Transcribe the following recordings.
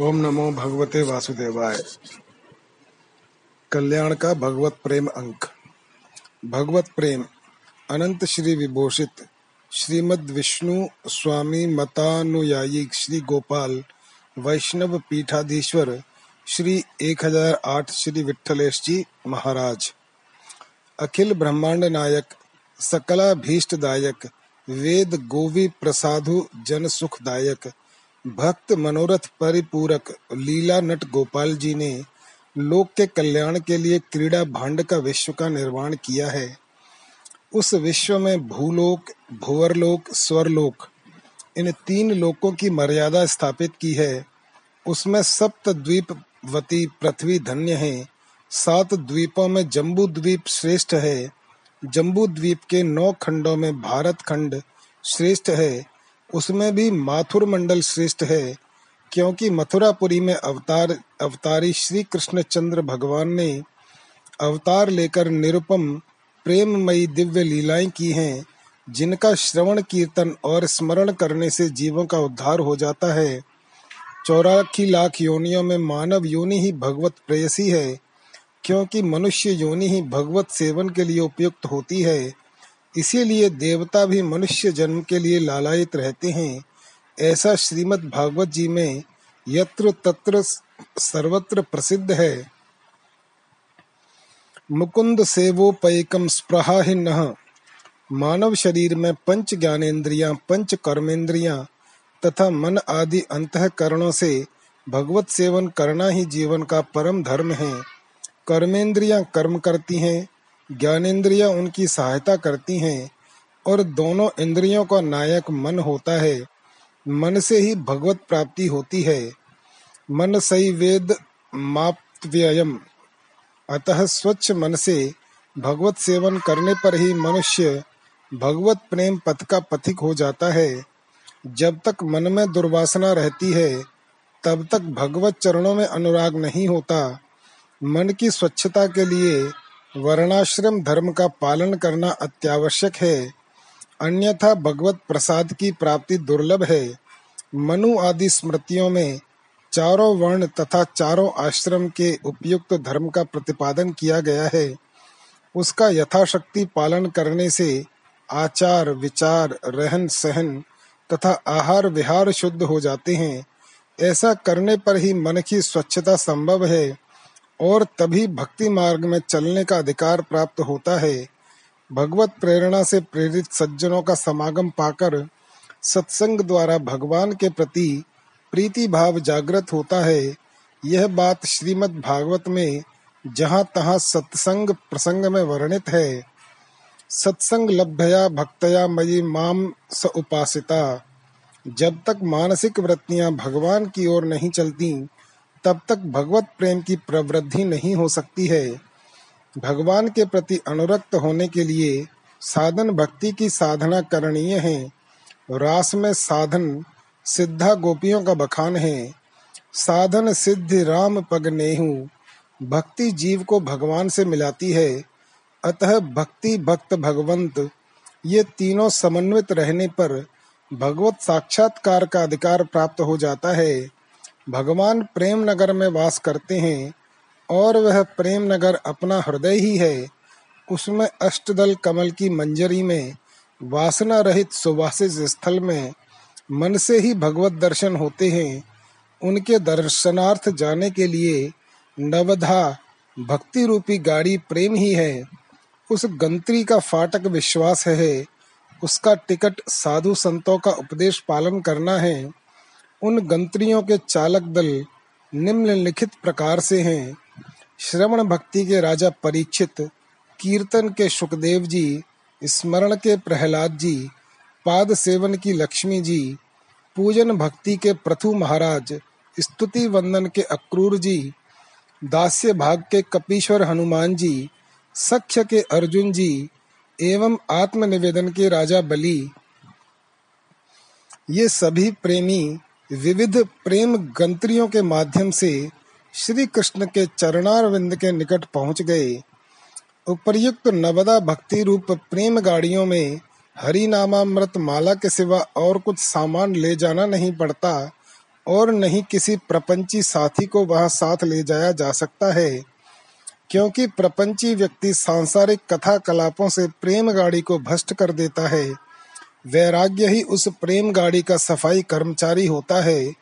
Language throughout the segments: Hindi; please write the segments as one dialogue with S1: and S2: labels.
S1: ओम नमो भगवते वासुदेवाय। कल्याण का भगवत प्रेम अंक। भगवत प्रेम, अनंत श्री विभूषित, श्रीमद विष्णु स्वामी मतानुयायी श्री गोपाल, वैष्णव पीठाधीश्वर श्री 1008 श्री विठलेश जी महाराज। अखिल ब्रह्मांड नायक सकलाभीष्ट दायक वेद गोवी प्रसादु जन सुखदायक भक्त मनोरथ परिपूरक लीला नट गोपाल जी ने लोक के कल्याण के लिए क्रीड़ा भांड का विश्व का निर्माण किया है। उस विश्व में भूलोक, भुवरलोक, स्वरलोक, इन तीन लोकों की मर्यादा स्थापित की है। उसमें सप्त द्वीप वती पृथ्वी धन्य है। सात द्वीपों में जम्बू द्वीप श्रेष्ठ है। जम्बू द्वीप के नौ खंडों में भारत खंड श्रेष्ठ है। उसमें भी माथुर मंडल श्रेष्ठ है, क्योंकि मथुरापुरी में अवतार, अवतारी श्री कृष्ण चंद्र भगवान ने अवतार लेकर निरुपम प्रेममयी दिव्य लीलाएँ की हैं, जिनका श्रवण, कीर्तन और स्मरण करने से जीवों का उद्धार हो जाता है। चौराखी लाख योनियों में मानव योनि ही भगवत प्रेयसी है, क्योंकि मनुष्य योनि ही भगवत सेवन के लिए उपयुक्त होती है। इसीलिए देवता भी मनुष्य जन्म के लिए लालायित रहते हैं। ऐसा श्रीमद् भागवत जी में यत्र तत्र सर्वत्र प्रसिद्ध है। मुकुंद सेवोपैकम स्पृहाहीन मानव शरीर में पंच ज्ञानेन्द्रियाँ, पंच कर्मेंद्रियाँ तथा मन आदि अंतकरणों से भगवत सेवन करना ही जीवन का परम धर्म है। कर्मेंद्रियाँ कर्म करती हैं ज्ञानेन्द्रियाँ उनकी सहायता करती हैं और दोनों इंद्रियों का नायक मन होता है। मन से ही भगवत प्राप्ति होती है। मन सही वेद माप्तव्ययम। अतः स्वच्छ मन से भगवत सेवन करने पर ही मनुष्य भगवत प्रेम पथ का पथिक हो जाता है। जब तक मन में दुर्वासना रहती है, तब तक भगवत चरणों में अनुराग नहीं होता। मन की स्वच्छता के लिए वर्णाश्रम धर्म का पालन करना अत्यावश्यक है। अन्यथा भगवत प्रसाद की प्राप्ति दुर्लभ है। मनु आदि स्मृतियों में चारों वर्ण तथा चारों आश्रम के उपयुक्त धर्म का प्रतिपादन किया गया है। उसका यथाशक्ति पालन करने से आचार, विचार, रहन सहन तथा आहार विहार शुद्ध हो जाते हैं। ऐसा करने पर ही मन की स्वच्छता संभव है। और तभी भक्ति मार्ग में चलने का अधिकार प्राप्त होता है। भगवत प्रेरणा से प्रेरित सज्जनों का समागम पाकर सत्संग द्वारा भगवान के प्रति प्रीति भाव जागृत होता है। यह बात श्रीमद् भागवत में जहाँ तहाँ सत्संग प्रसंग में वर्णित है। सत्संग लभ्या भक्तया मयि माम स उपासिता। जब तक मानसिक वृत्तियाँ भगवान की ओर नहीं चलती तब तक भगवत प्रेम की प्रवृद्धि नहीं हो सकती है। भगवान के प्रति अनुरक्त होने के लिए साधन भक्ति की साधना करणीय है। रास में साधन सिद्धा गोपियों का बखान है। साधन सिद्धि राम पग नेहू, भक्ति जीव को भगवान से मिलाती है। अतः भक्ति भक्त भगवंत, ये तीनों समन्वित रहने पर भगवत साक्षात्कार का अधिकार प्राप्त हो जाता है। भगवान प्रेम नगर में वास करते हैं और वह प्रेम नगर अपना हृदय ही है, उसमें अष्टदल कमल की मंजरी में, वासना रहित सुवासित स्थल में मन से ही भगवत दर्शन होते हैं। उनके दर्शनार्थ जाने के लिए नवधा भक्ति रूपी गाड़ी प्रेम ही है। उस गंत्री का फाटक विश्वास है, उसका टिकट साधु संतों का उपदेश पालन करना है। उन गंत्रियों के चालक दल निम्नलिखित प्रकार से हैं। श्रवण भक्ति के राजा परीक्षित, कीर्तन के सुखदेव जी, स्मरण के प्रहलाद जी, पाद सेवन की लक्ष्मी जी, पूजन भक्ति के प्रथु महाराज, स्तुति वंदन के अक्रूर जी, दास्य भाग के कपीश्वर हनुमान जी, सख्य के अर्जुन जी, एवं आत्मनिवेदन के राजा बलि। ये सभी प्रेमी विविध प्रेम गंत्रियों के माध्यम से श्री कृष्ण के चरणारविंद के निकट पहुँच गए। उपर्युक्त नवदा भक्ति रूप प्रेम गाड़ियों में हरि नामामृत माला के सिवा और कुछ सामान ले जाना नहीं पड़ता और नहीं किसी प्रपंची साथी को वह साथ ले जाया जा सकता है, क्योंकि प्रपंची व्यक्ति सांसारिक कथा कलापों से प्रेम गाड़ी को भ्रष्ट कर देता है। वैराग्य ही उस प्रेम गाड़ी का सफ़ाई कर्मचारी होता है,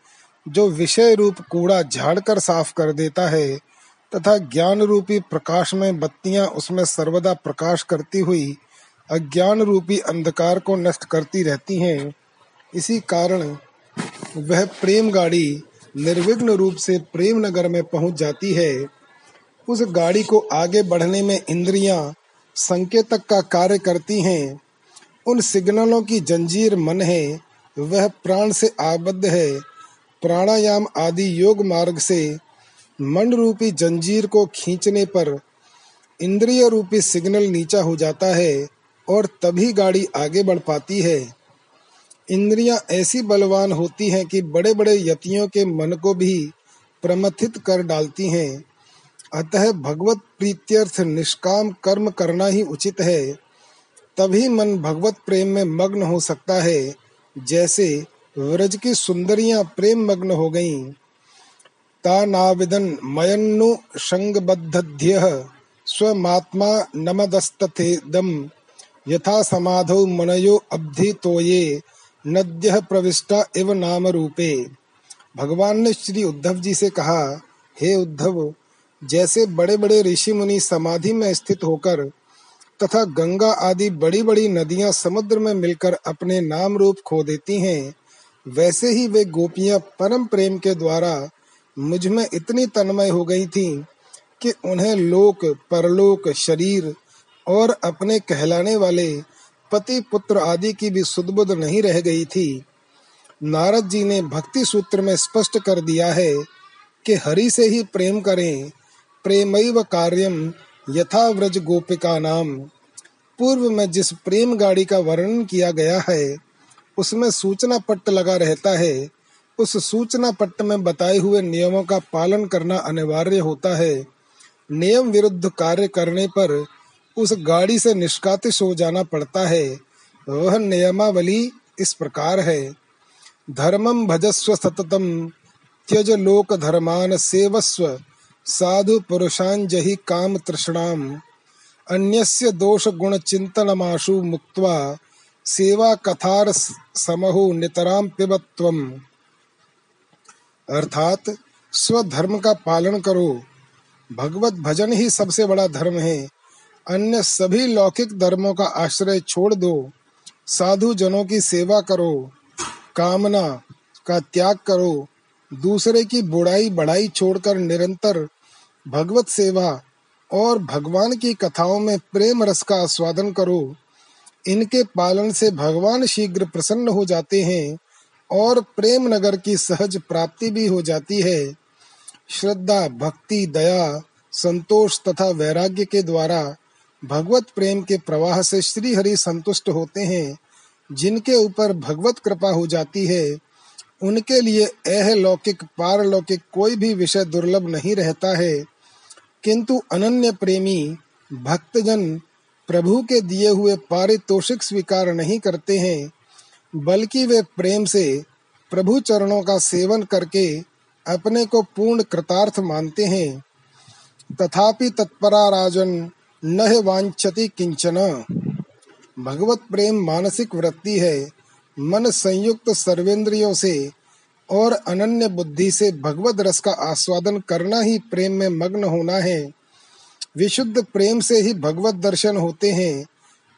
S1: जो विषय रूप कूड़ा झाड़कर साफ़ कर देता है, तथा ज्ञान रूपी प्रकाश में बत्तियाँ उसमें सर्वदा प्रकाश करती हुई, अज्ञान रूपी अंधकार को नष्ट करती रहती हैं। इसी कारण वह प्रेम गाड़ी निर्विघ्न रूप से प्रेम नगर में पहुँच जाती है। उस गाड़ी को आगे बढ़ने में इंद्रियाँ संकेतक का कार्य करती हैं। उन सिग्नलों की जंजीर मन है, वह प्राण से आबद्ध है। प्राणायाम आदि योग मार्ग से मन रूपी जंजीर को खींचने पर इंद्रिय रूपी सिग्नल नीचा हो जाता है और तभी गाड़ी आगे बढ़ पाती है। इंद्रियाँ ऐसी बलवान होती हैं कि बड़े बड़े यतियों के मन को भी प्रमथित कर डालती हैं। अतः भगवत प्रीत्यर्थ निष्काम कर्म करना ही उचित है। तभी मन भगवत प्रेम में मग्न हो सकता है। जैसे व्रज की सुंदरियाँ प्रेम मग्न हो गईं। तानाविदन मयन्नु संगबद्धध्य स्वमात्मा नमदस्तथेदम यथा समाधौ मनयो अब्धि तोये, नद्य प्रविष्टा एव नाम रूपे भगवान ने श्री उद्धव जी से कहा, हे उद्धव, जैसे बड़े बड़े ऋषि मुनि समाधि में स्थित होकर तथा गंगा आदि बड़ी बड़ी नदियाँ समुद्र में मिलकर अपने नाम रूप खो देती हैं, वैसे ही वे गोपियाँ परम प्रेम के द्वारा मुझमें इतनी तन्मय हो गई थीं कि उन्हें लोक, परलोक, शरीर और अपने कहलाने वाले पति, पुत्र आदि की भी सुदबुद नहीं रह गई थी। नारद जी ने भक्ति सूत्र में स्पष्ट कर दिया है कि हरि से ही प्रेम करें, प्रेमैव कार्यम यथा व्रज गोपिका नाम। पूर्व में जिस प्रेम गाड़ी का वर्णन किया गया है, उसमें सूचना पट्ट लगा रहता है। उस सूचना पट्ट में बताए हुए नियमों का पालन करना अनिवार्य होता है। नियम विरुद्ध कार्य करने पर उस गाड़ी से निष्कातिश हो जाना पड़ता है। वह नियमावली इस प्रकार है। धर्मम भजस्व सततम, त्यज लोक धर्मान सेवस्व। साधु पुरुषान जहि काम तृष्णाम, अन्यस्य दोष गुण चिंतनमाशु मुक्त्वा सेवा कथार समहो नितराम पिबत्वम। अर्थात, स्वधर्म का पालन करो। भगवत भजन ही सबसे बड़ा धर्म है। अन्य सभी लौकिक धर्मों का आश्रय छोड़ दो। साधु जनों की सेवा करो। कामना का त्याग करो। दूसरे की बुराई बढ़ाई छोड़कर निरंतर भगवत सेवा और भगवान की कथाओं में प्रेम रस का आस्वादन करो। इनके पालन से भगवान शीघ्र प्रसन्न हो जाते हैं और प्रेम नगर की सहज प्राप्ति भी हो जाती है। श्रद्धा, भक्ति, दया, संतोष तथा वैराग्य के द्वारा भगवत प्रेम के प्रवाह से श्री हरि संतुष्ट होते हैं। जिनके ऊपर भगवत कृपा हो जाती है, उनके लिए अहलौकिक पारलौकिक कोई भी विषय दुर्लभ नहीं रहता है। किंतु अनन्य प्रेमी भक्तजन प्रभु के दिए हुए पारितोषिक स्वीकार नहीं करते हैं, बल्कि वे प्रेम से प्रभु चरणों का सेवन करके अपने को पूर्ण कृतार्थ मानते हैं। तथापि तत्परा राजन न वांछति किंचन। भगवत प्रेम मानसिक वृत्ति है। मन संयुक्त सर्वेंद्रियों से और अनन्य बुद्धि से भगवत रस का आस्वादन करना ही प्रेम में मग्न होना है। विशुद्ध प्रेम से ही भगवत दर्शन होते हैं।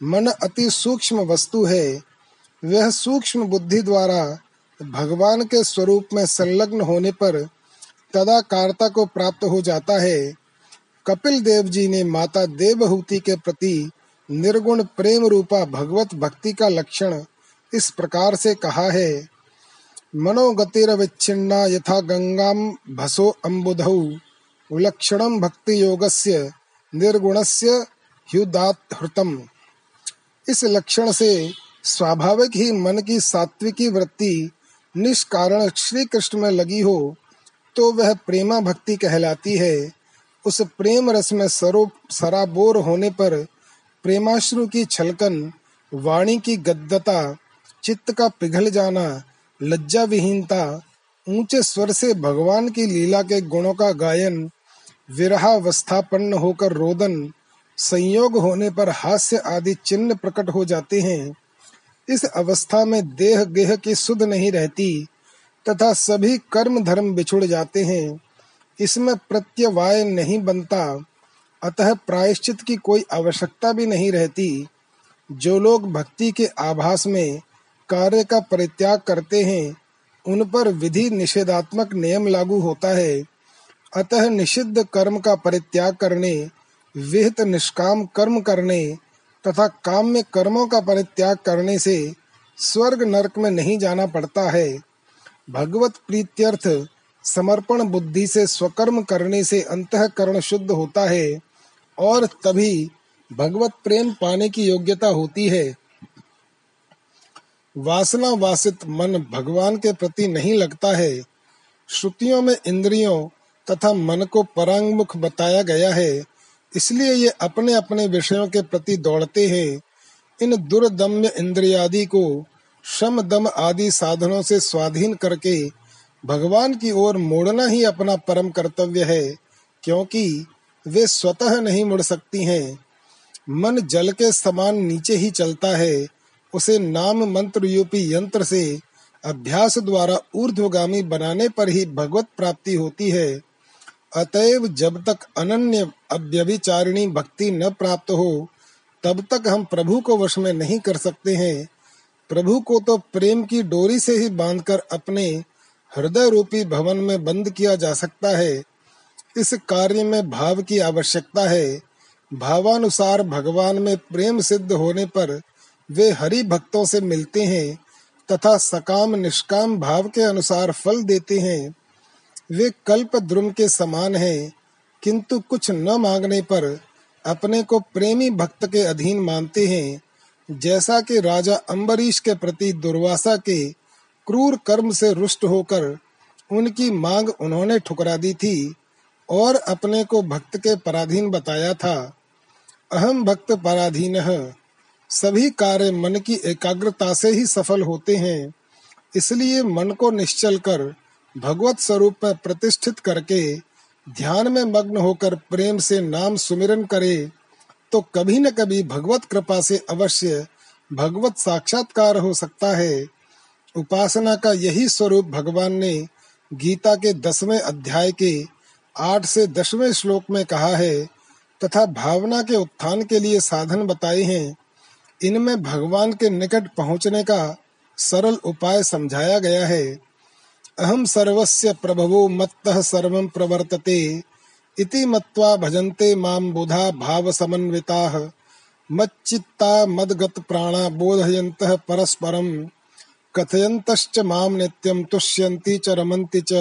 S1: मन अति सूक्ष्म वस्तु है। वह सूक्ष्म बुद्धि द्वारा भगवान के स्वरूप में संलग्न होने पर तदाकारता को प्राप्त हो जाता है। कपिल देव जी ने माता देवहूति के प्रति निर्गुण प्रेम रूपा भगवत भक्ति का लक्षण इस प्रकार से कहा है। मनोगतिरविच्छिन्ना यथा गंगाम भसो अम्बुधौ। विलक्षणम भक्ति योगस्य निर्गुणस्य ह्युदाहृतम इस लक्षण से स्वाभाविक ही मन की सात्विकी वृत्ति निष्कारण श्री कृष्ण में लगी हो तो वह प्रेमा भक्ति कहलाती है। उस प्रेम रस में सरो सराबोर होने पर प्रेमाश्रु की छलकन, वाणी की गद्दता चित्त का पिघल जाना लज्जा विहीनता ऊँचे स्वर से भगवान की लीला के गुणों का गायन, विरहावस्थापन्न होकर रोदन, संयोग होने पर हास्य आदि चिन्ह प्रकट हो जाते हैं। इस अवस्था में देह गेह की सुध नहीं रहती, तथा सभी कर्म धर्म बिछुड़ जाते हैं। इसमें प्रत्यवाय नहीं बनता, अतः प्रायश्चित की कोई आवश्यकता भी नहीं रहती। जो लोग भक्ति के आभास में कार्य का परित्याग करते हैं, उन पर विधि निषेधात्मक नियम लागू होता है। अतः निषिद्ध कर्म का परित्याग करने, विहित निष्काम कर्म करने तथा काम में कर्मों का परित्याग करने से स्वर्ग नरक में नहीं जाना पड़ता है। भगवत प्रीत्यर्थ, समर्पण बुद्धि से स्वकर्म करने से अंतकरण शुद्ध होता है और तभी भगवत प्रेम पाने की योग्यता होती है। वासना वासित मन भगवान के प्रति नहीं लगता है। श्रुतियों में इंद्रियों तथा मन को परांगमुख बताया गया है। इसलिए ये अपने अपने विषयों के प्रति दौड़ते हैं। इन दुर्दम्य इंद्रियादि को शम दम आदि साधनों से स्वाधीन करके भगवान की ओर मोड़ना ही अपना परम कर्तव्य है, क्योंकि वे स्वतः नहीं मुड़ सकती हैं। मन जल के समान नीचे ही चलता है। उसे नाम मंत्र रूपी यंत्र से अभ्यास द्वारा ऊर्ध्वगामी बनाने पर ही भगवत प्राप्ति होती है। अतएव जब तक अनन्य अव्यभिचारिणी भक्ति न प्राप्त हो, तब तक हम प्रभु को वश में नहीं कर सकते हैं। प्रभु को तो प्रेम की डोरी से ही बांधकर अपने हृदय रूपी भवन में बंद किया जा सकता है। इस कार्य में भाव की आवश्यकता है। भावानुसार भगवान में प्रेम सिद्ध होने पर वे हरि भक्तों से मिलते हैं तथा सकाम निष्काम भाव के अनुसार फल देते हैं। वे कल्प द्रुम के समान हैं, किंतु कुछ न मांगने पर अपने को प्रेमी भक्त के अधीन मानते हैं, जैसा कि राजा अम्बरीश के प्रति दुर्वासा के क्रूर कर्म से रुष्ट होकर उनकी मांग उन्होंने ठुकरा दी थी और अपने को भक्त के पराधीन बताया था। अहम भक्त पराधीन सभी कार्य मन की एकाग्रता से ही सफल होते हैं। इसलिए मन को निश्चल कर भगवत स्वरूप में प्रतिष्ठित करके, ध्यान में मग्न होकर प्रेम से नाम सुमिरन करे तो कभी न कभी भगवत कृपा से अवश्य भगवत साक्षात्कार हो सकता है। उपासना का यही स्वरूप भगवान ने गीता के दसवें अध्याय के आठ से दसवें श्लोक में कहा है, तथा भावना के उत्थान के लिए साधन बताए हैं। इनमें भगवान के निकट पहुँचने का सरल उपाय समझाया गया है। अहम सर्वस्य प्रभवो मत्तः सर्वं प्रवर्तते, इति मत्वा भजन्ते माँ बुधा भावसमन्विताः, मच्चित्ता मद्गत प्राणा बोधयन्तः परस्परं कथयन्तश्च माँ नित्यं तुष्यन्ति च रमन्ति च,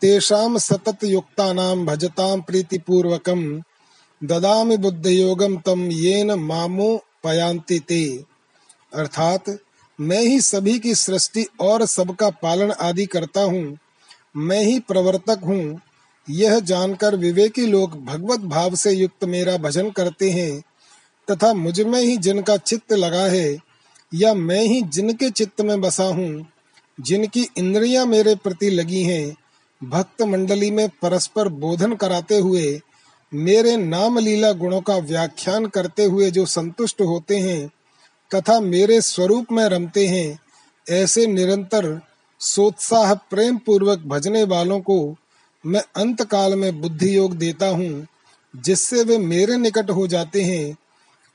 S1: तेषां सततयुक्तानां भजतां प्रीतिपूर्वकं ददामि बुद्धियोगं तं येन मामुपयान्ति ते। अर्थात, मैं ही सभी की सृष्टि और सबका पालन आदि करता हूँ। मैं ही प्रवर्तक हूँ। यह जानकर विवेकी लोग भगवत भाव से युक्त मेरा भजन करते हैं, तथा मुझमें ही जिनका चित्त लगा है, या मैं ही जिनके चित्त में बसा हूँ, जिनकी इंद्रियाँ मेरे प्रति लगी हैं, भक्त मंडली में परस्पर बोधन कराते हुए मेरे नाम लीला गुणों का व्याख्यान करते हुए जो संतुष्ट होते हैं, तथा मेरे स्वरूप में रमते हैं, ऐसे निरंतर सोत्साह प्रेम पूर्वक भजने वालों को मैं अंत काल में बुद्धि योग देता हूँ, जिससे वे मेरे निकट हो जाते हैं।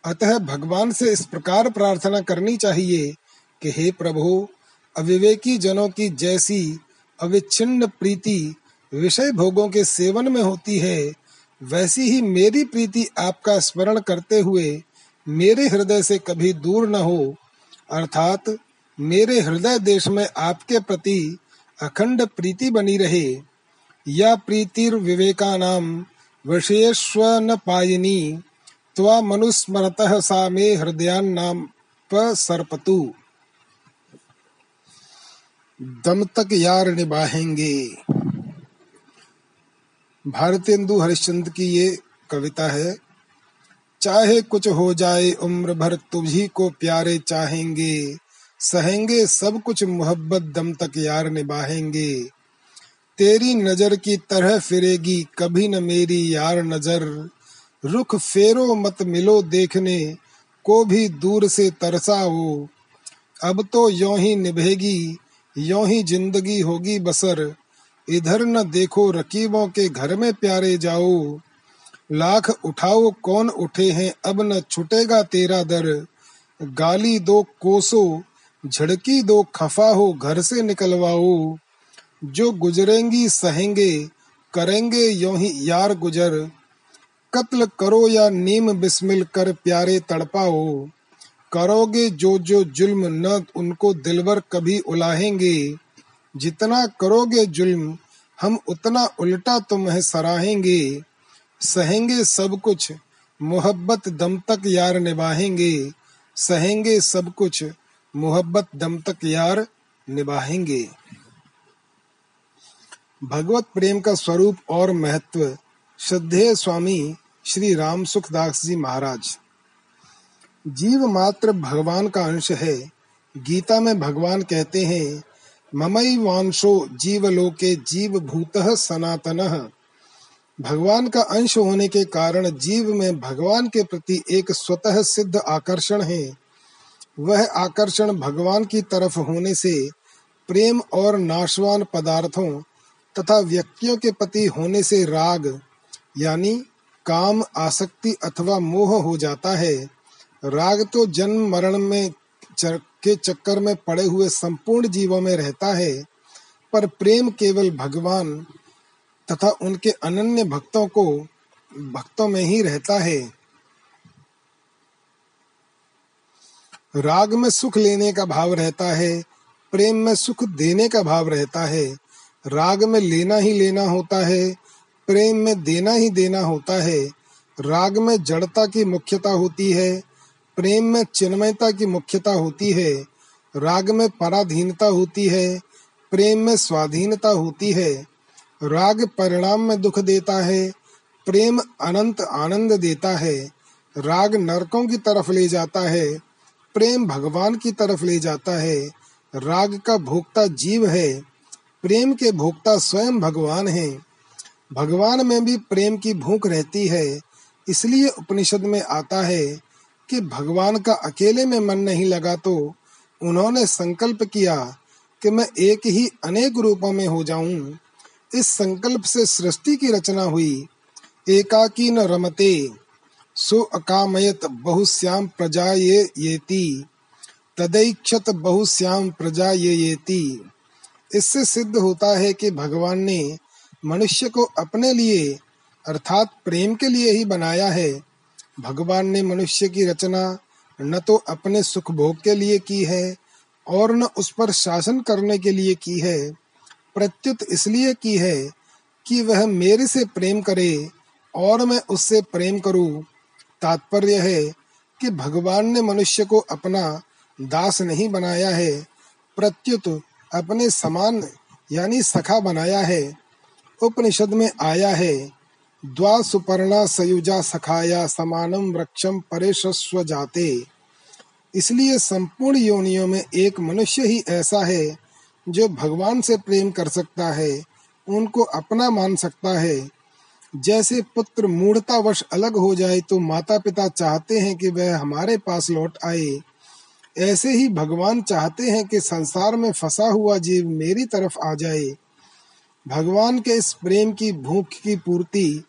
S1: अतः भगवान से इस प्रकार प्रार्थना करनी चाहिए कि हे प्रभु, अविवेकी जनों की जैसी अविच्छिन्न प्रीति विषय भोगों के सेवन में होती है वैसी ही मेरी प्रीति आपका स्मरण करते हुए मेरे हृदय से कभी दूर न हो, अर्थात मेरे हृदय देश में आपके प्रति अखंड प्रीति बनी रहे। या प्रीतिर विवेका नाम विषयस्व न पायनी, त्वा मनुस्मरत सा मे हृदयान नाम सर्पतु। दम तक यार निभाएँगे। भारतेंदु हरिश्चंद्र की ये कविता है, चाहे कुछ हो जाए उम्र भर तुझी को प्यारे चाहेंगे, सहेंगे सब कुछ मोहब्बत दम तक यार निभाएँगे। तेरी नज़र की तरह फिरेगी, कभी न मेरी यार नज़र। रुख फेरो मत मिलो देखने, को भी दूर से तरसा वो अब तो यो ही निभेगी, यो ही ज़िंदगी होगी बसर। इधर न देखो रकीबों के घर में प्यारे जाओ। लाख उठाओ, कौन उठे हैं, अब न छुटेगा तेरा दर। गाली दो कोसो, झड़की दो खफा हो, घर से निकलवाओ। जो गुजरेंगी सहेंगे, करेंगे यो ही यार गुजर। कत्ल करो या नीम बिस्मिल कर प्यारे तड़पाओ। करोगे जो जो जुल्म न, उनको दिलवर कभी उलाहेंगे। जितना करोगे जुल्म, हम उतना उल्टा तुम्हें सराहेंगे। सहेंगे सब कुछ, मोहब्बत दम तक यार निभाएँगे सहेंगे सब कुछ, मोहब्बत दम तक यार निभाएँगे भगवत प्रेम का स्वरूप और महत्व, श्रद्धेय स्वामी श्री राम सुखदास जी महाराज। जीव मात्र भगवान का अंश है। गीता में भगवान कहते हैं ममई वांशो जीवलोके जीव भूत सनातन। भगवान का अंश होने के कारण जीव में भगवान के प्रति एक स्वतः सिद्ध आकर्षण है। वह आकर्षण भगवान की तरफ़ होने से प्रेम और नाशवान पदार्थों तथा व्यक्तियों के प्रति होने से राग, यानी काम, आसक्ति अथवा मोह हो जाता है। राग तो जन्म मरण में के चक्कर में पड़े हुए संपूर्ण जीवों में रहता है, पर प्रेम केवल भगवान तथा उनके अनन्य भक्तों को, भक्तों में ही रहता है। राग में सुख लेने का भाव रहता है, प्रेम में सुख देने का भाव रहता है। राग में लेना ही लेना होता है, प्रेम में देना ही देना होता है। राग में जड़ता की मुख्यता होती है प्रेम में चिन्मयता की मुख्यता होती है, राग में पराधीनता होती है, प्रेम में स्वाधीनता होती है। राग परिणाम में दुख देता है, प्रेम अनंत आनंद देता है। राग नरकों की तरफ़ ले जाता है, प्रेम भगवान की तरफ़ ले जाता है। राग का भोक्ता जीव है, प्रेम के भोक्ता स्वयं भगवान है। भगवान में भी प्रेम की भूख रहती है, इसलिए उपनिषद में आता है कि भगवान का अकेले में मन नहीं लगा तो उन्होंने संकल्प किया कि मैं एक ही अनेक रूपों में हो जाऊँ। इस संकल्प से सृष्टि की रचना हुई। एकाकी न रमते, सो अकामयत बहुश्याम प्रजा ये येति, तदैक्षत बहुश्याम प्रजा ये येति। इससे सिद्ध होता है कि भगवान ने मनुष्य को अपने लिए, अर्थात प्रेम के लिए ही बनाया है। भगवान ने मनुष्य की रचना न तो अपने सुख भोग के लिए की है और न उस पर शासन करने के लिए की है, प्रत्युत इसलिए की है कि वह मेरे से प्रेम करे और मैं उससे प्रेम करूँ। तात्पर्य है कि भगवान ने मनुष्य को अपना दास नहीं बनाया है, प्रत्युत अपने समान यानी सखा बनाया है, उपनिषद में आया है। द्वा सुपर्णा सयुजा सखाया समानम वृक्षम परेशस्व जाते। इसलिए संपूर्ण योनियों में एक मनुष्य ही ऐसा है जो भगवान से प्रेम कर सकता है, उनको अपना मान सकता है। जैसे पुत्र मूढ़तावश अलग हो जाए तो माता पिता चाहते हैं कि वह हमारे पास लौट आए। ऐसे ही भगवान चाहते हैं कि संसार में फंसा हुआ जीव मेरी तरफ़ आ जाए। भगवान के इस प्रेम की भूख की पूर्ति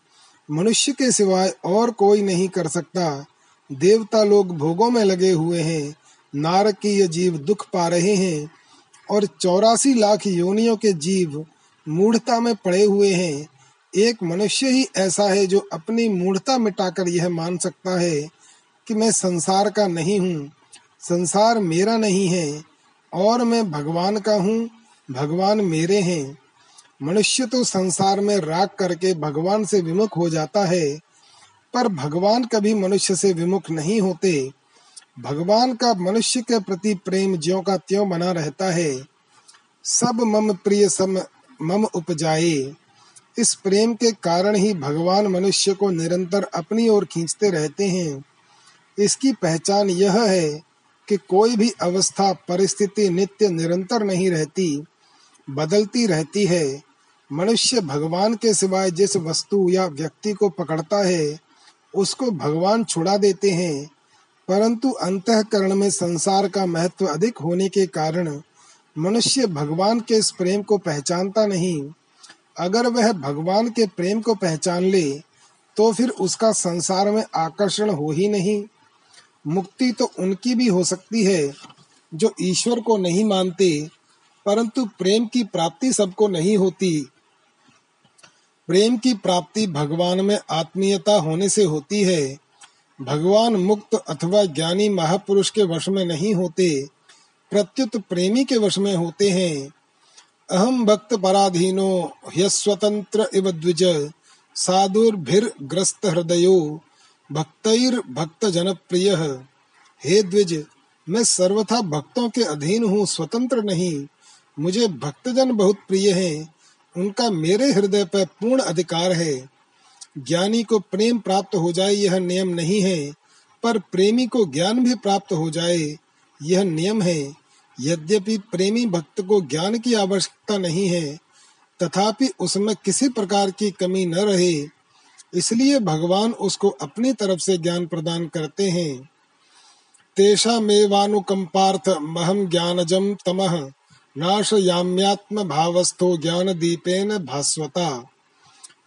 S1: मनुष्य के सिवाय और कोई नहीं कर सकता। देवता लोग भोगों में लगे हुए हैं। नारक के ये जीव दुख पा रहे हैं और चौरासी लाख योनियों के जीव मूढ़ता में पड़े हुए हैं। एक मनुष्य ही ऐसा है जो अपनी मूढ़ता मिटाकर यह मान सकता है कि मैं संसार का नहीं हूँ। संसार मेरा नहीं है और मैं भगवान का हूँ। भगवान मेरे हैं। मनुष्य तो संसार में राग करके भगवान से विमुख हो जाता है, पर भगवान कभी मनुष्य से विमुख नहीं होते। भगवान का मनुष्य के प्रति प्रेम ज्यो का त्यों बना रहता है। सब मम प्रिय सम, मम उपजाए। इस प्रेम के कारण ही भगवान मनुष्य को निरंतर अपनी ओर खींचते रहते हैं। इसकी पहचान यह है कि कोई भी अवस्था, परिस्थिति नित्य निरंतर नहीं रहती, बदलती रहती है। मनुष्य भगवान के सिवाय जिस वस्तु या व्यक्ति को पकड़ता है, उसको भगवान छुड़ा देते हैं। परंतु अंतकरण में संसार का महत्व अधिक होने के कारण मनुष्य भगवान के इस प्रेम को पहचानता नहीं। अगर वह भगवान के प्रेम को पहचान ले तो फिर उसका संसार में आकर्षण हो ही नहीं। मुक्ति तो उनकी भी हो सकती है, जो ईश्वर को नहीं मानते, परंतु प्रेम की प्राप्ति सबको नहीं होती। प्रेम की प्राप्ति भगवान में आत्मीयता होने से होती है। भगवान मुक्त अथवा ज्ञानी महापुरुष के वश में नहीं होते, प्रत्युत प्रेमी के वश में होते हैं। अहम भक्त पराधीनो ह्यस्वतंत्र इव द्विज साधुर्भिर्ग्रस्त हृदयो, भक्तैर भक्त जनप्रिय हे द्विज, मैं सर्वथा भक्तों के अधीन हूँ, स्वतंत्र नहीं, मुझे भक्तजन बहुत प्रिय हैं। उनका मेरे हृदय पर पूर्ण अधिकार है। ज्ञानी को प्रेम प्राप्त हो जाए, यह नियम नहीं है, पर प्रेमी को ज्ञान भी प्राप्त हो जाए, यह नियम है। यद्यपि प्रेमी भक्त को ज्ञान की आवश्यकता नहीं है, तथापि उसमें किसी प्रकार की कमी न रहे, इसलिए भगवान उसको अपनी तरफ़ से ज्ञान प्रदान करते हैं। तेषा मेवानुकंपार्थ महम ज्ञानजम तमह नाशयाम्यात्म भावस्थो ज्ञान दीपेन भास्वता।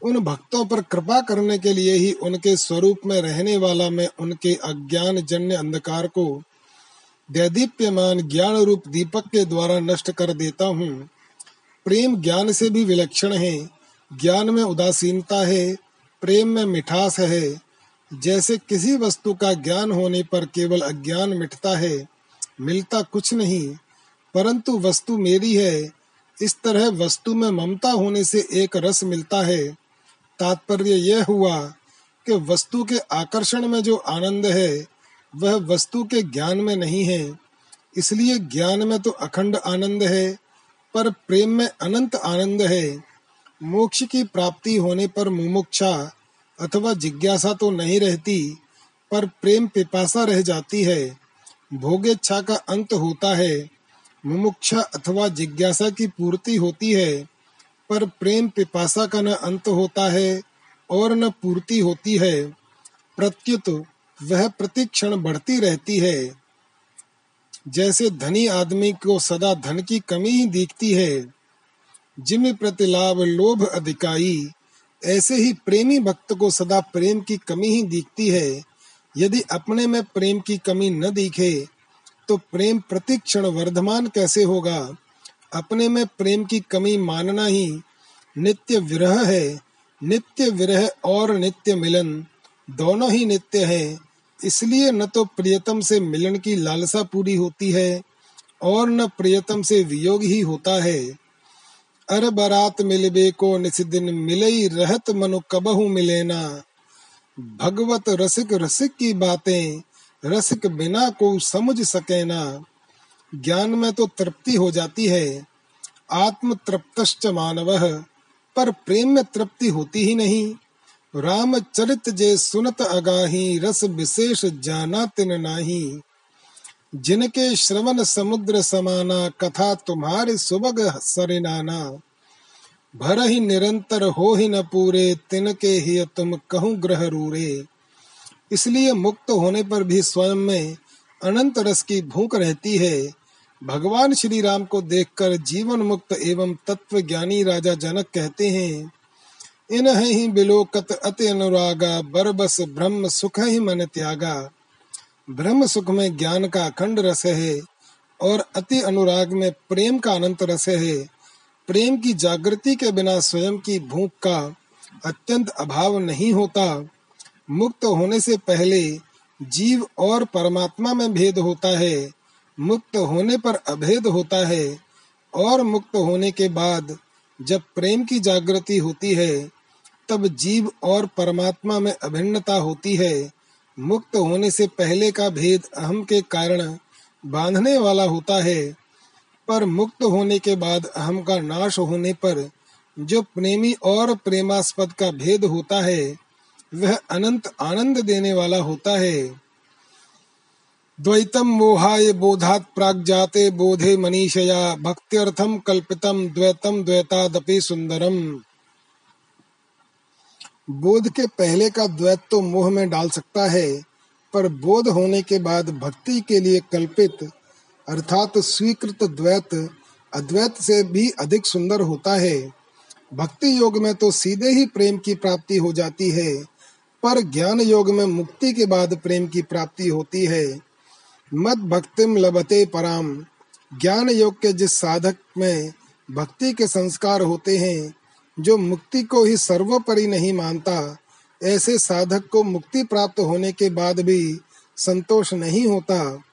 S1: उन भक्तों पर कृपा करने के लिए ही उनके स्वरूप में रहने वाला मैं उनके अज्ञान जन्य अंधकार को दैदीप्यमान ज्ञान रूप दीपक के द्वारा नष्ट कर देता हूँ। प्रेम ज्ञान से भी विलक्षण है। ज्ञान में उदासीनता है। प्रेम में मिठास है। जैसे किसी वस्तु का ज्ञान होने पर केवल अज्ञान मिटता है। मिलता कुछ नहीं। परंतु वस्तु मेरी है। इस तरह वस्तु में ममता होने से एक रस मिलता है। तात्पर्य यह हुआ कि वस्तु के आकर्षण में जो आनंद है, वह वस्तु के ज्ञान में नहीं है। इसलिए ज्ञान में तो अखंड आनंद है, पर प्रेम में अनंत आनंद है। मोक्ष की प्राप्ति होने पर मुमुक्षा अथवा जिज्ञासा तो नहीं रहती, पर प्रेम पिपासा रह जाती है। भोगेच्छा का अंत होता है। मुमुक्षा अथवा जिज्ञासा की पूर्ति होती है, पर प्रेम पिपासा का न अंत होता है और न पूर्ति होती है। प्रत्युत, वह प्रतिक्षण बढ़ती रहती है। जैसे धनी आदमी को सदा धन की कमी ही दिखती है, जिम प्रतिलाभ लोभ अधिकाई, ऐसे ही प्रेमी भक्त को सदा प्रेम की कमी ही दिखती है। यदि अपने में प्रेम की कमी न दिखे तो प्रेम प्रतिक्षण वर्धमान कैसे होगा? अपने में प्रेम की कमी मानना ही नित्य विरह है। नित्य विरह और नित्य मिलन दोनों ही नित्य है। इसलिए न तो प्रियतम से मिलन की लालसा पूरी होती है और न प्रियतम से वियोग ही होता है। अर बरात मिलबे को दिन मिलई रहत मनु कबहू मिलेना। भगवत रसिक रसिक की बातें रसिक बिना को समझ सके ना। ज्ञान में तो तृप्ति हो जाती है। आत्म तृप्त मानव, पर प्रेम में तृप्ति होती ही नहीं। राम चरित जे सुनत अगाही, रस विशेष जाना तिन नाही। जिनके श्रवण समुद्र समाना, कथा तुम्हारे सुबग सरिनाना भर ही निरंतर हो ही न पूरे, तिनके ही तुम कहूँ ग्रह रूरे। इसलिए मुक्त होने पर भी स्वयं में अनंत रस की भूख रहती है। भगवान श्री राम को देखकर जीवन मुक्त एवं तत्व ज्ञानी राजा जनक कहते हैं इन ही बिलोकत अति अनुरागा, बरबस ब्रह्म सुख ही मन त्यागा। ब्रह्म सुख में ज्ञान का अखंड रस है और अति अनुराग में प्रेम का अनंत रस है। प्रेम की जागृति के बिना स्वयं की भूख का अत्यंत अभाव नहीं होता। मुक्त होने से पहले जीव और परमात्मा में भेद होता है, मुक्त होने पर अभेद होता है और मुक्त होने के बाद जब प्रेम की जागृति होती है, तब जीव और परमात्मा में अभिन्नता होती है। मुक्त होने से पहले का भेद अहम के कारण बांधने वाला होता है, पर मुक्त होने के बाद अहम का नाश होने पर जो प्रेमी और प्रेमास्पद का भेद होता है वह अनंत आनंद देने वाला होता है। द्वैतम मोहाय बोधात प्राग जाते बोधे मनीषया भक्त्यर्थम कल्पितम द्वैतम द्वैतादपि सुंदरम बोध के पहले का द्वैत तो मोह में डाल सकता है, पर बोध होने के बाद भक्ति के लिए कल्पित, अर्थात स्वीकृत द्वैत, अद्वैत से भी अधिक सुंदर होता है। भक्ति योग में तो सीधे ही प्रेम की प्राप्ति हो जाती है। पर ज्ञान योग में मुक्ति के बाद प्रेम की प्राप्ति होती है। मद भक्तिम लभते पराम। ज्ञान योग के जिस साधक में भक्ति के संस्कार होते हैं, जो मुक्ति को ही सर्वोपरि नहीं मानता, ऐसे साधक को मुक्ति प्राप्त होने के बाद भी संतोष नहीं होता।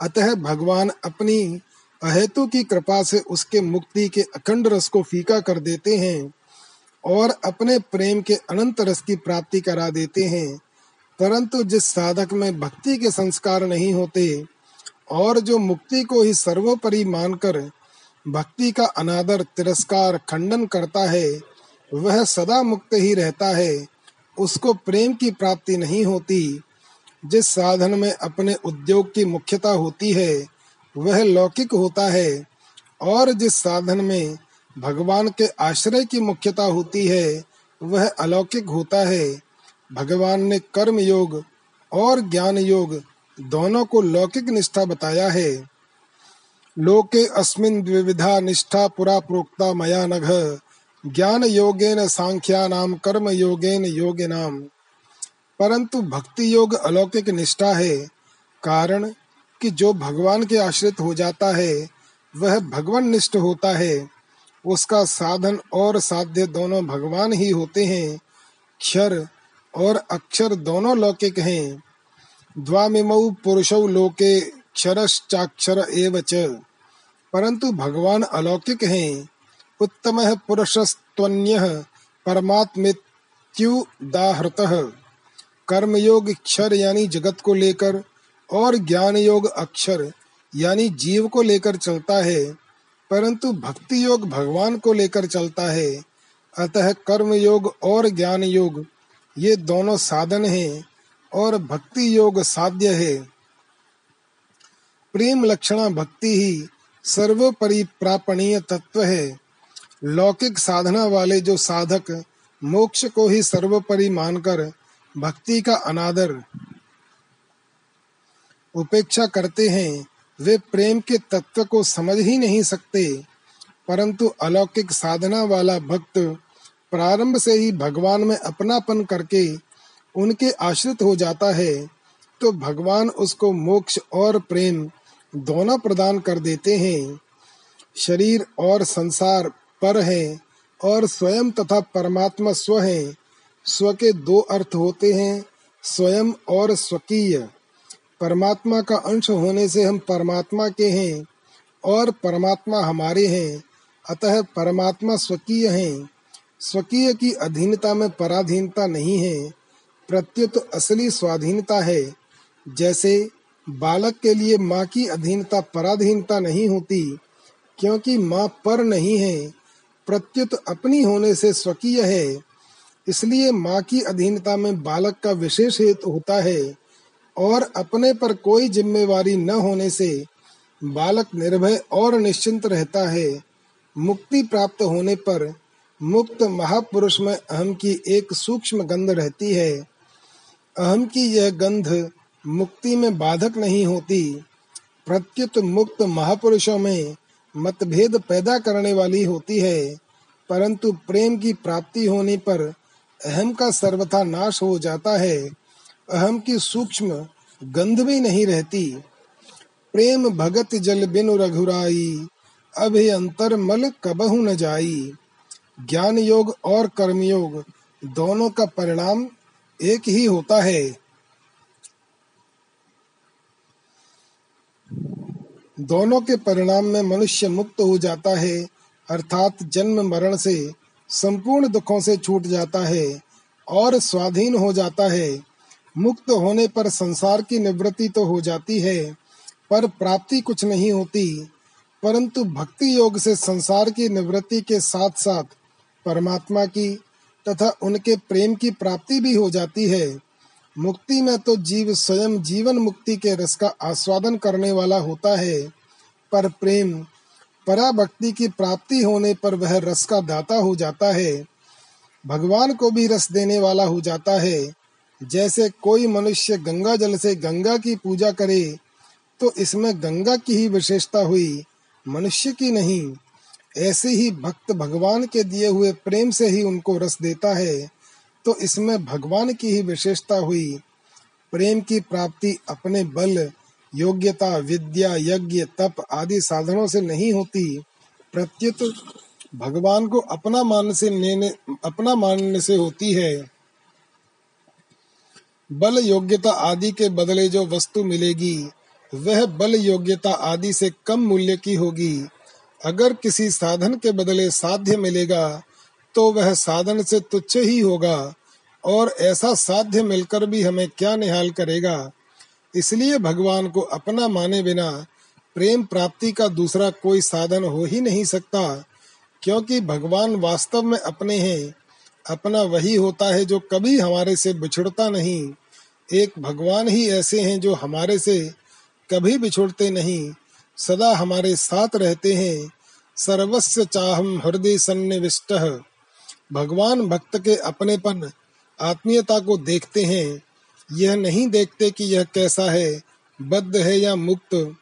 S1: अतः भगवान अपनी अहेतु की कृपा से उसके मुक्ति के अखंड रस को फीका कर देते हैं। और अपने प्रेम के अनंत रस की प्राप्ति करा देते हैं। परंतु जिस साधक में भक्ति के संस्कार नहीं होते, और जो मुक्ति को ही सर्वोपरि मानकर भक्ति का अनादर, तिरस्कार, खंडन करता है, वह सदा मुक्त ही रहता है। उसको प्रेम की प्राप्ति नहीं होती। जिस साधन में अपने उद्योग की मुख्यता होती है, वह लौकिक होता है, और जिस साधन में भगवान के आश्रय की मुख्यता होती है, वह अलौकिक होता है। भगवान ने कर्म योग और ज्ञान योग दोनों को लौकिक निष्ठा बताया है। लोके अस्मिन् द्विविधा निष्ठा पुरा प्रोक्ता मया नघ ज्ञान योगेन सांख्यानाम कर्म योगेन। योगिनाम परंतु भक्ति योग अलौकिक निष्ठा है, कारण कि जो भगवान के आश्रित हो जाता है, वह भगवान निष्ठ होता है। उसका साधन और साध्य दोनों भगवान ही होते हैं। क्षर और अक्षर दोनों लौकिक हैं। द्वामिमौ पुरुषौ लोके क्षरश्चाक्षर एव परंतु भगवान अलौकिक हैं। उत्तम पुरुषस्त्वन्यः परमात्मेत्युदाहृतः कर्मयोग क्षर यानी जगत को लेकर और ज्ञान योग अक्षर यानी जीव को लेकर चलता है। परंतु भक्ति योग भगवान को लेकर चलता है। अतः कर्म योग और ज्ञान योग, ये दोनों साधन हैं और भक्ति योग साध्य है। प्रेम लक्षणा भक्ति ही सर्वोपरि प्रापणीय तत्व है। लौकिक साधना वाले जो साधक मोक्ष को ही सर्वोपरि मानकर भक्ति का अनादर, उपेक्षा करते हैं वे प्रेम के तत्व को समझ ही नहीं सकते, परंतु अलौकिक साधना वाला भक्त प्रारंभ से ही भगवान में अपनापन करके उनके आश्रित हो जाता है तो भगवान उसको मोक्ष और प्रेम दोनों प्रदान कर देते हैं। शरीर और संसार पर है और स्वयं तथा परमात्मा स्व है। स्व के दो अर्थ होते हैं, स्वयं और स्वकीय। परमात्मा का अंश होने से हम परमात्मा के हैं और परमात्मा हमारे हैं। अतः परमात्मा स्वकीय हैं। स्वकीय की अधीनता में पराधीनता नहीं है। प्रत्युत असली स्वाधीनता है। जैसे बालक के लिए माँ की अधीनता पराधीनता नहीं होती, क्योंकि माँ पर नहीं है। प्रत्युत अपनी होने से स्वकीय है। इसलिए माँ की अधीनता में बालक का विशेष हेतु होता है। और अपने पर कोई जिम्मेवारी न होने से बालक निर्भय और निश्चिंत रहता है। मुक्ति प्राप्त होने पर मुक्त महापुरुष में अहम की एक सूक्ष्म गंध रहती है। अहम की यह गंध मुक्ति में बाधक नहीं होती। प्रत्युत मुक्त महापुरुषों में मतभेद पैदा करने वाली होती है, परंतु प्रेम की प्राप्ति होने पर अहम का सर्वथा नाश हो जाता है। अहम की सूक्ष्म गंध भी नहीं रहती। प्रेम भगत जल बिनु रघुराई, अभि अंतर मल कबहु न जाई। ज्ञान योग और कर्म योग दोनों का परिणाम एक ही होता है। दोनों के परिणाम में मनुष्य मुक्त हो जाता है, अर्थात जन्म मरण से संपूर्ण दुखों से छूट जाता है और स्वाधीन हो जाता है। मुक्त होने पर संसार की निवृत्ति तो हो जाती है, पर प्राप्ति कुछ नहीं होती। परंतु भक्ति योग से संसार की निवृत्ति के साथ साथ परमात्मा की तथा उनके प्रेम की प्राप्ति भी हो जाती है। मुक्ति में तो जीव स्वयं जीवन मुक्ति के रस का आस्वादन करने वाला होता है, पर प्रेम पराभक्ति की प्राप्ति होने पर वह रस का दाता हो जाता है। भगवान को भी रस देने वाला हो जाता है। जैसे कोई मनुष्य गंगा जल से गंगा की पूजा करे तो इसमें गंगा की ही विशेषता हुई, मनुष्य की नहीं। ऐसे ही भक्त भगवान के दिए हुए प्रेम से ही उनको रस देता है तो इसमें भगवान की ही विशेषता हुई। प्रेम की प्राप्ति अपने बल, योग्यता, विद्या, यज्ञ, तप आदि साधनों से नहीं होती। प्रत्युत भगवान को अपना मान से लेने, अपना मानने से होती है। बल योग्यता आदि के बदले जो वस्तु मिलेगी, वह बल योग्यता आदि से कम मूल्य की होगी। अगर किसी साधन के बदले साध्य मिलेगा तो वह साधन से तुच्छ ही होगा, और ऐसा साध्य मिलकर भी हमें क्या निहाल करेगा? इसलिए भगवान को अपना माने बिना प्रेम प्राप्ति का दूसरा कोई साधन हो ही नहीं सकता, क्योंकि भगवान वास्तव में अपने हैं। अपना वही होता है जो कभी हमारे से बिछुड़ता नहीं। एक भगवान ही ऐसे हैं जो हमारे से कभी बिछुड़ते नहीं, सदा हमारे साथ रहते हैं। सर्वस्व चाहम हृदय सन्निविष्ट। भगवान भक्त के अपनेपन, आत्मीयता को देखते हैं। यह नहीं देखते कि यह कैसा है, बद्ध है या मुक्त।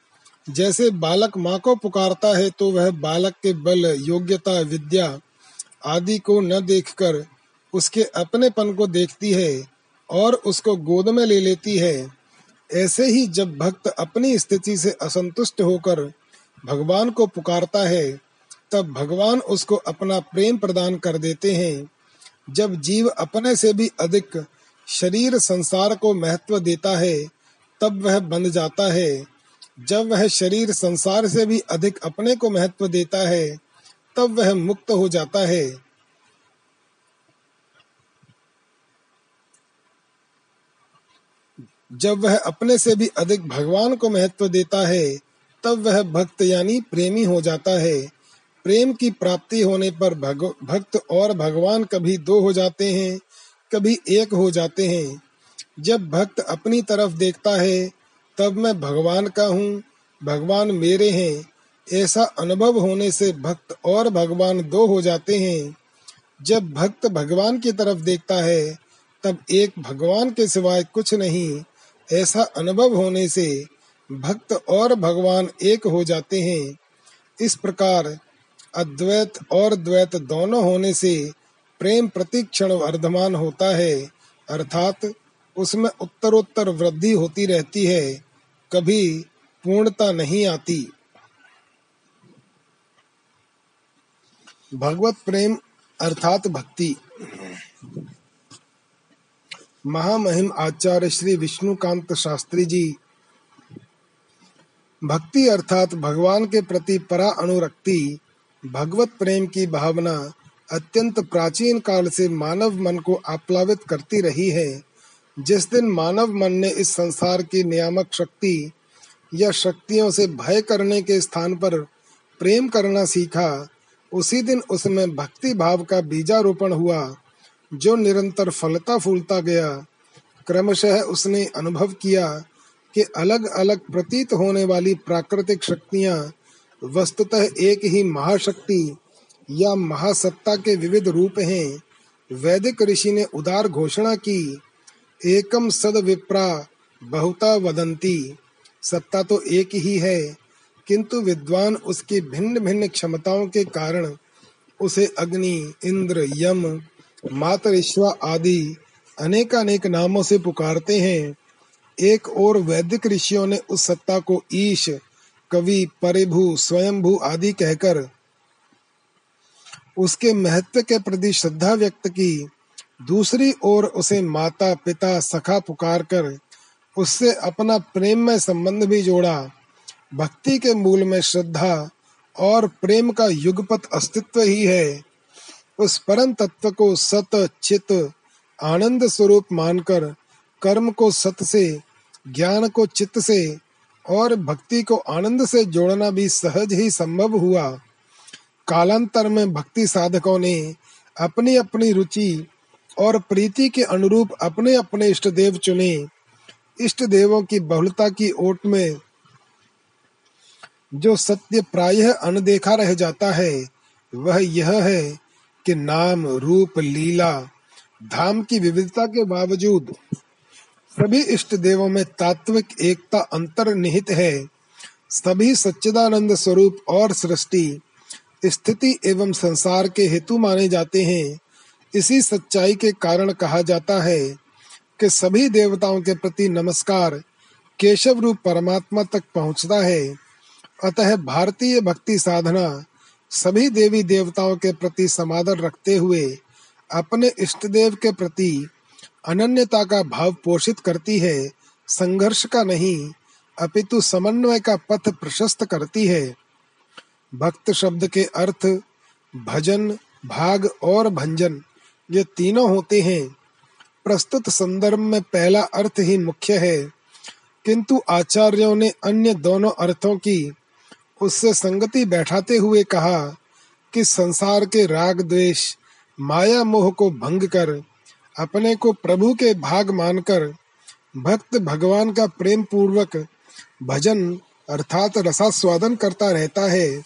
S1: जैसे बालक माँ को पुकारता है तो वह बालक के बल, योग्यता, विद्या आदि को न देखकर उसके अपनेपन को देखती है। और उसको गोद में ले लेती है। ऐसे ही जब भक्त अपनी स्थिति से असंतुष्ट होकर भगवान को पुकारता है, तब भगवान उसको अपना प्रेम प्रदान कर देते हैं। जब जीव अपने से भी अधिक शरीर संसार को महत्व देता है, तब वह बंध जाता है। जब वह शरीर संसार से भी अधिक अपने को महत्व देता है, तब वह मुक्त हो जाता है। जब वह अपने से भी अधिक भगवान को महत्व देता है तब वह भक्त यानी प्रेमी हो जाता है। प्रेम की प्राप्ति होने पर भग, भक्त और भगवान कभी दो हो जाते हैं कभी एक हो जाते हैं। जब भक्त अपनी तरफ़ देखता है तब मैं भगवान का हूँ भगवान मेरे हैं। ऐसा अनुभव होने से भक्त और भगवान दो हो जाते हैं। जब भक्त भगवान की तरफ़ देखता है तब एक भगवान के सिवाय कुछ नहीं ऐसा अनुभव होने से भक्त और भगवान एक हो जाते हैं। इस प्रकार अद्वैत और द्वैत दोनों होने से प्रेम प्रतिक्षण वर्धमान होता है, अर्थात उसमें उत्तरोत्तर वृद्धि होती रहती है, कभी पूर्णता नहीं आती। भगवत प्रेम अर्थात भक्ति। महामहिम आचार्य श्री विष्णुकांत शास्त्री जी। भक्ति अर्थात भगवान के प्रति परा अनुरक्ति, भगवत प्रेम की भावना अत्यंत प्राचीन काल से मानव मन को आप्लावित करती रही है। जिस दिन मानव मन ने इस संसार की नियामक शक्ति या शक्तियों से भय करने के स्थान पर प्रेम करना सीखा, उसी दिन उसमें भक्ति भाव का बीजारोपण हुआ। जो निरंतर फलता फूलता गया, क्रमशः उसने अनुभव किया कि अलग अलग प्रतीत होने वाली प्राकृतिक शक्तियाँ वस्तुतः एक ही महाशक्ति या महासत्ता के विविध रूप हैं। वैदिक ऋषि ने उदार घोषणा की एकम सद विप्रा बहुता वदंती सत्ता तो एक ही है, किंतु विद्वान उसकी भिन्न भिन्न क्षमताओं के कारण उसे अग्नि, इंद्र, यम मातरिश्वा आदि अनेकानेक नामों से पुकारते हैं। एक और वैदिक ऋषियों ने उस सत्ता को ईश, कवि, परिभू, स्वयंभू आदि कहकर उसके महत्व के प्रति श्रद्धा व्यक्त की। दूसरी ओर उसे माता, पिता, सखा पुकार कर उससे अपना प्रेम में संबंध भी जोड़ा। भक्ति के मूल में श्रद्धा और प्रेम का युगपत अस्तित्व ही है। उस परम तत्व को सत, चित, आनंद स्वरूप मानकर, कर्म को सत से, ज्ञान को चित्त से और भक्ति को आनंद से जोड़ना भी सहज ही संभव हुआ। कालांतर में भक्ति साधकों ने अपनी अपनी रुचि और प्रीति के अनुरूप अपने अपने इष्ट देव चुने। इष्ट देवों की बहुलता की ओट में जो सत्य प्रायः अनदेखा रह जाता है, वह यह है कि नाम, रूप, लीला, धाम की विविधता के बावजूद, सभी इष्ट देवों में तात्विक एकता अंतर्निहित है। सभी सच्चिदानंद स्वरूप और सृष्टि, स्थिति एवं संसार के हेतु माने जाते हैं। इसी सच्चाई के कारण कहा जाता है कि सभी देवताओं के प्रति नमस्कार केशव रूप परमात्मा तक पहुँचता है। अतः भारतीय भक्ति साधना सभी देवी देवताओं के प्रति समादर रखते हुए अपने इष्ट देव के प्रति अनन्यता का भाव पोषित करती है, संघर्ष का नहीं, अपितु समन्वय का पथ प्रशस्त करती है। भक्त शब्द के अर्थ, भजन, भाग और भंजन, ये तीनों होते हैं। प्रस्तुत संदर्भ में पहला अर्थ ही मुख्य है। किंतु आचार्यों ने अन्य दोनों अर्थों की उससे संगति बैठाते हुए कहा कि संसार के राग द्वेष, माया मोह को भंग कर, अपने को प्रभु के भाग मानकर, भक्त भगवान का प्रेम पूर्वक भजन अर्थात रसास्वादन करता रहता है।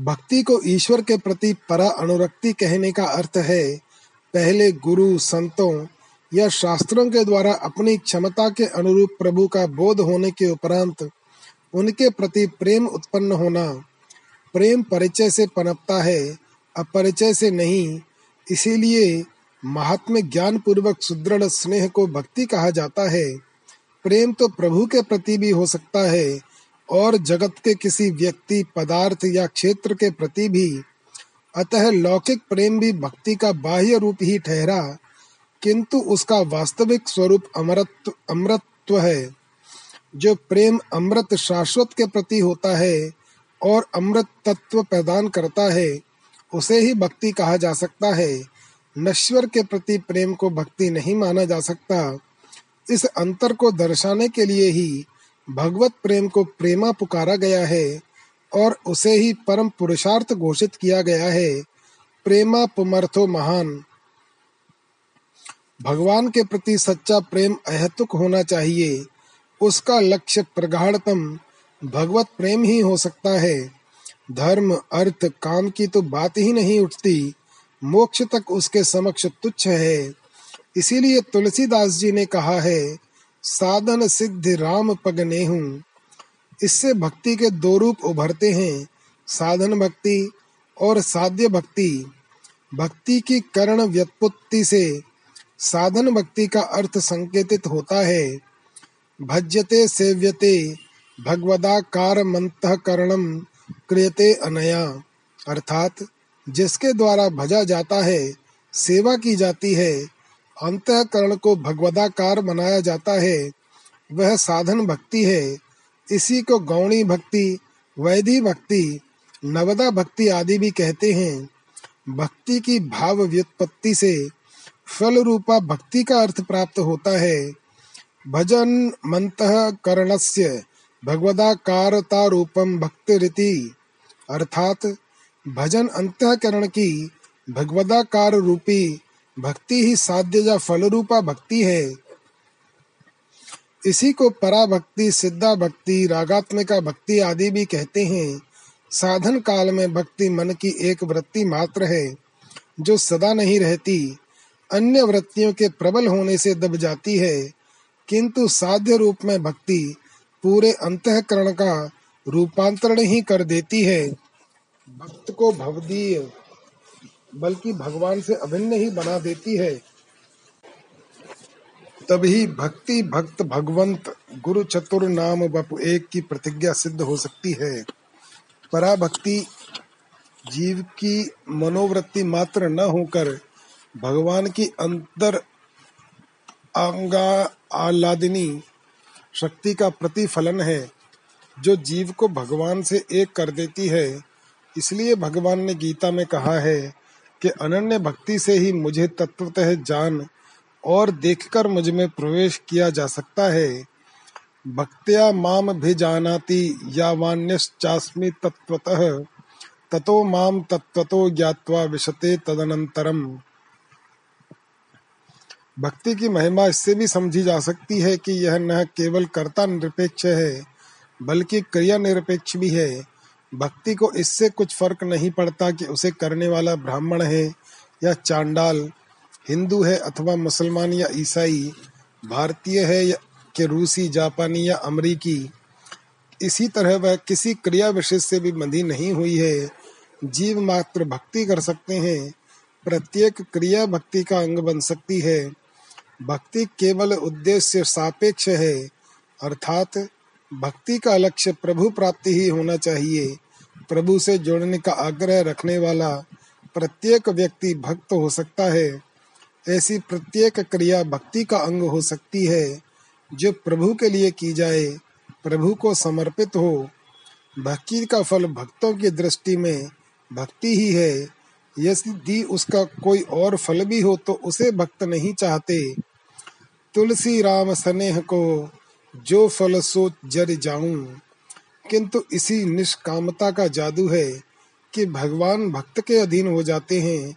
S1: भक्ति को ईश्वर के प्रति परा अनुरक्ति कहने का अर्थ है, पहले गुरु, संतों या शास्त्रों के द्वारा अपनी क्षमता के अनुरूप प्रभु का बोध होने के उपरांत उनके प्रति प्रेम उत्पन्न होना। प्रेम परिचय से पनपता है, अपरिचय से नहीं। इसीलिए महात्म ज्ञान पूर्वक सुदृढ़ स्नेह को भक्ति कहा जाता है। प्रेम तो प्रभु के प्रति भी हो सकता है, और जगत के किसी व्यक्ति, पदार्थ या क्षेत्र के प्रति भी। अतः लौकिक प्रेम भी भक्ति का बाह्य रूप ही ठहरा, किंतु उसका वास्तविक स्वरूप अमरत्व अमृतत्व है। जो प्रेम अमृत शाश्वत के प्रति होता है और अमृत तत्व प्रदान करता है, उसे ही भक्ति कहा जा सकता है। नश्वर के प्रति प्रेम को भक्ति नहीं माना जा सकता। इस अंतर को दर्शाने के लिए ही भगवत प्रेम को प्रेमा पुकारा गया है और उसे ही परम पुरुषार्थ घोषित किया गया है। प्रेमा पुमर्थो महान। भगवान के प्रति सच्चा प्रेम अहतुक होना चाहिए। उसका लक्ष्य प्रगाढ़तम भगवत प्रेम ही हो सकता है। धर्म, अर्थ, काम की तो बात ही नहीं उठती। मोक्ष तक उसके समक्ष तुच्छ है। इसीलिए तुलसीदास जी ने कहा है, साधन सिद्ध राम पग हूँ इससे भक्ति के दो रूप उभरते हैं, साधन भक्ति और साध्य भक्ति। भक्ति की करण व्युत्पत्ति से साधन भक्ति का अर्थ संकेतित होता है। भज्यते, सेव्यते भगवदाकार मंत करणम क्रियते अनया। अर्थात, जिसके द्वारा भजा जाता है, सेवा की जाती है, अंतकरण को भगवदाकार बनाया जाता है, वह साधन भक्ति है। इसी को गौणी भक्ति वैधि भक्ति, नवदा भक्ति आदि भी कहते हैं। भक्ति की भाव व्युत्पत्ति से फल रूपा भक्ति का अर्थ प्राप्त होता है। भजन मंत करणस्य भगवदाकारता रूपम भक्ति रीति अर्थात भजन अंतकरण की भगवदाकार रूपी भक्ति ही साध्य या फल रूपा भक्ति है। इसी को परा भक्ति सिद्धा भक्ति रागात्मिका भक्ति आदि भी कहते हैं। साधन काल में भक्ति मन की एक वृत्ति मात्र है, जो सदा नहीं रहती। अन्य वृत्तियों के प्रबल होने से दब जाती है। किंतु साध्य रूप में भक्ति पूरे अंतकरण का रूपांतरण ही कर देती है। भक्त को भवदीय, बल्कि भगवान से अभिन्न ही बना देती है। तभी भक्ति भक्त भगवंत गुरु चतुर नाम बप एक की प्रतिज्ञा सिद्ध हो सकती है। पराभक्ति जीव की मनोवृत्ति मात्र न होकर भगवान की अंतर अंगा आह्लादिनी शक्ति का प्रतिफलन है, जो जीव को भगवान से एक कर देती है। इसलिए भगवान ने गीता में कहा है कि अनन्य भक्ति से ही मुझे तत्वतः जान और देखकर मुझमें प्रवेश किया जा सकता है। भक्त्या माम भी जानाति यावान्यश्चास्मि तत्वतः, ततो माम तत्वतो ज्ञात्वा विशते तदनंतरम भक्ति की महिमा इससे भी समझी जा सकती है कि यह न केवल कर्ता निरपेक्ष है, बल्कि क्रिया निरपेक्ष भी है। भक्ति को इससे कुछ फ़र्क नहीं पड़ता कि उसे करने वाला ब्राह्मण है या चांडाल, हिंदू है अथवा मुसलमान या ईसाई, भारतीय है या कि रूसी, जापानी या अमरीकी। इसी तरह वह किसी क्रिया विशेष से भी बंधी नहीं हुई है। जीव मात्र भक्ति कर सकते हैं, प्रत्येक क्रिया भक्ति का अंग बन सकती है। भक्ति केवल उद्देश्य सापेक्ष है, अर्थात भक्ति का लक्ष्य प्रभु प्राप्ति ही होना चाहिए। प्रभु से जोड़ने का आग्रह रखने वाला प्रत्येक व्यक्ति भक्त हो सकता है। ऐसी प्रत्येक क्रिया भक्ति का अंग हो सकती है, जो प्रभु के लिए की जाए, प्रभु को समर्पित हो। भक्ति का फल भक्तों की दृष्टि में भक्ति ही है। यदि उसका कोई और फल भी हो तो उसे भक्त नहीं चाहते। तुलसी राम स्नेह को जो फल सो जर जाऊँ, किंतु इसी निष्कामता का जादू है कि भगवान भक्त के अधीन हो जाते हैं।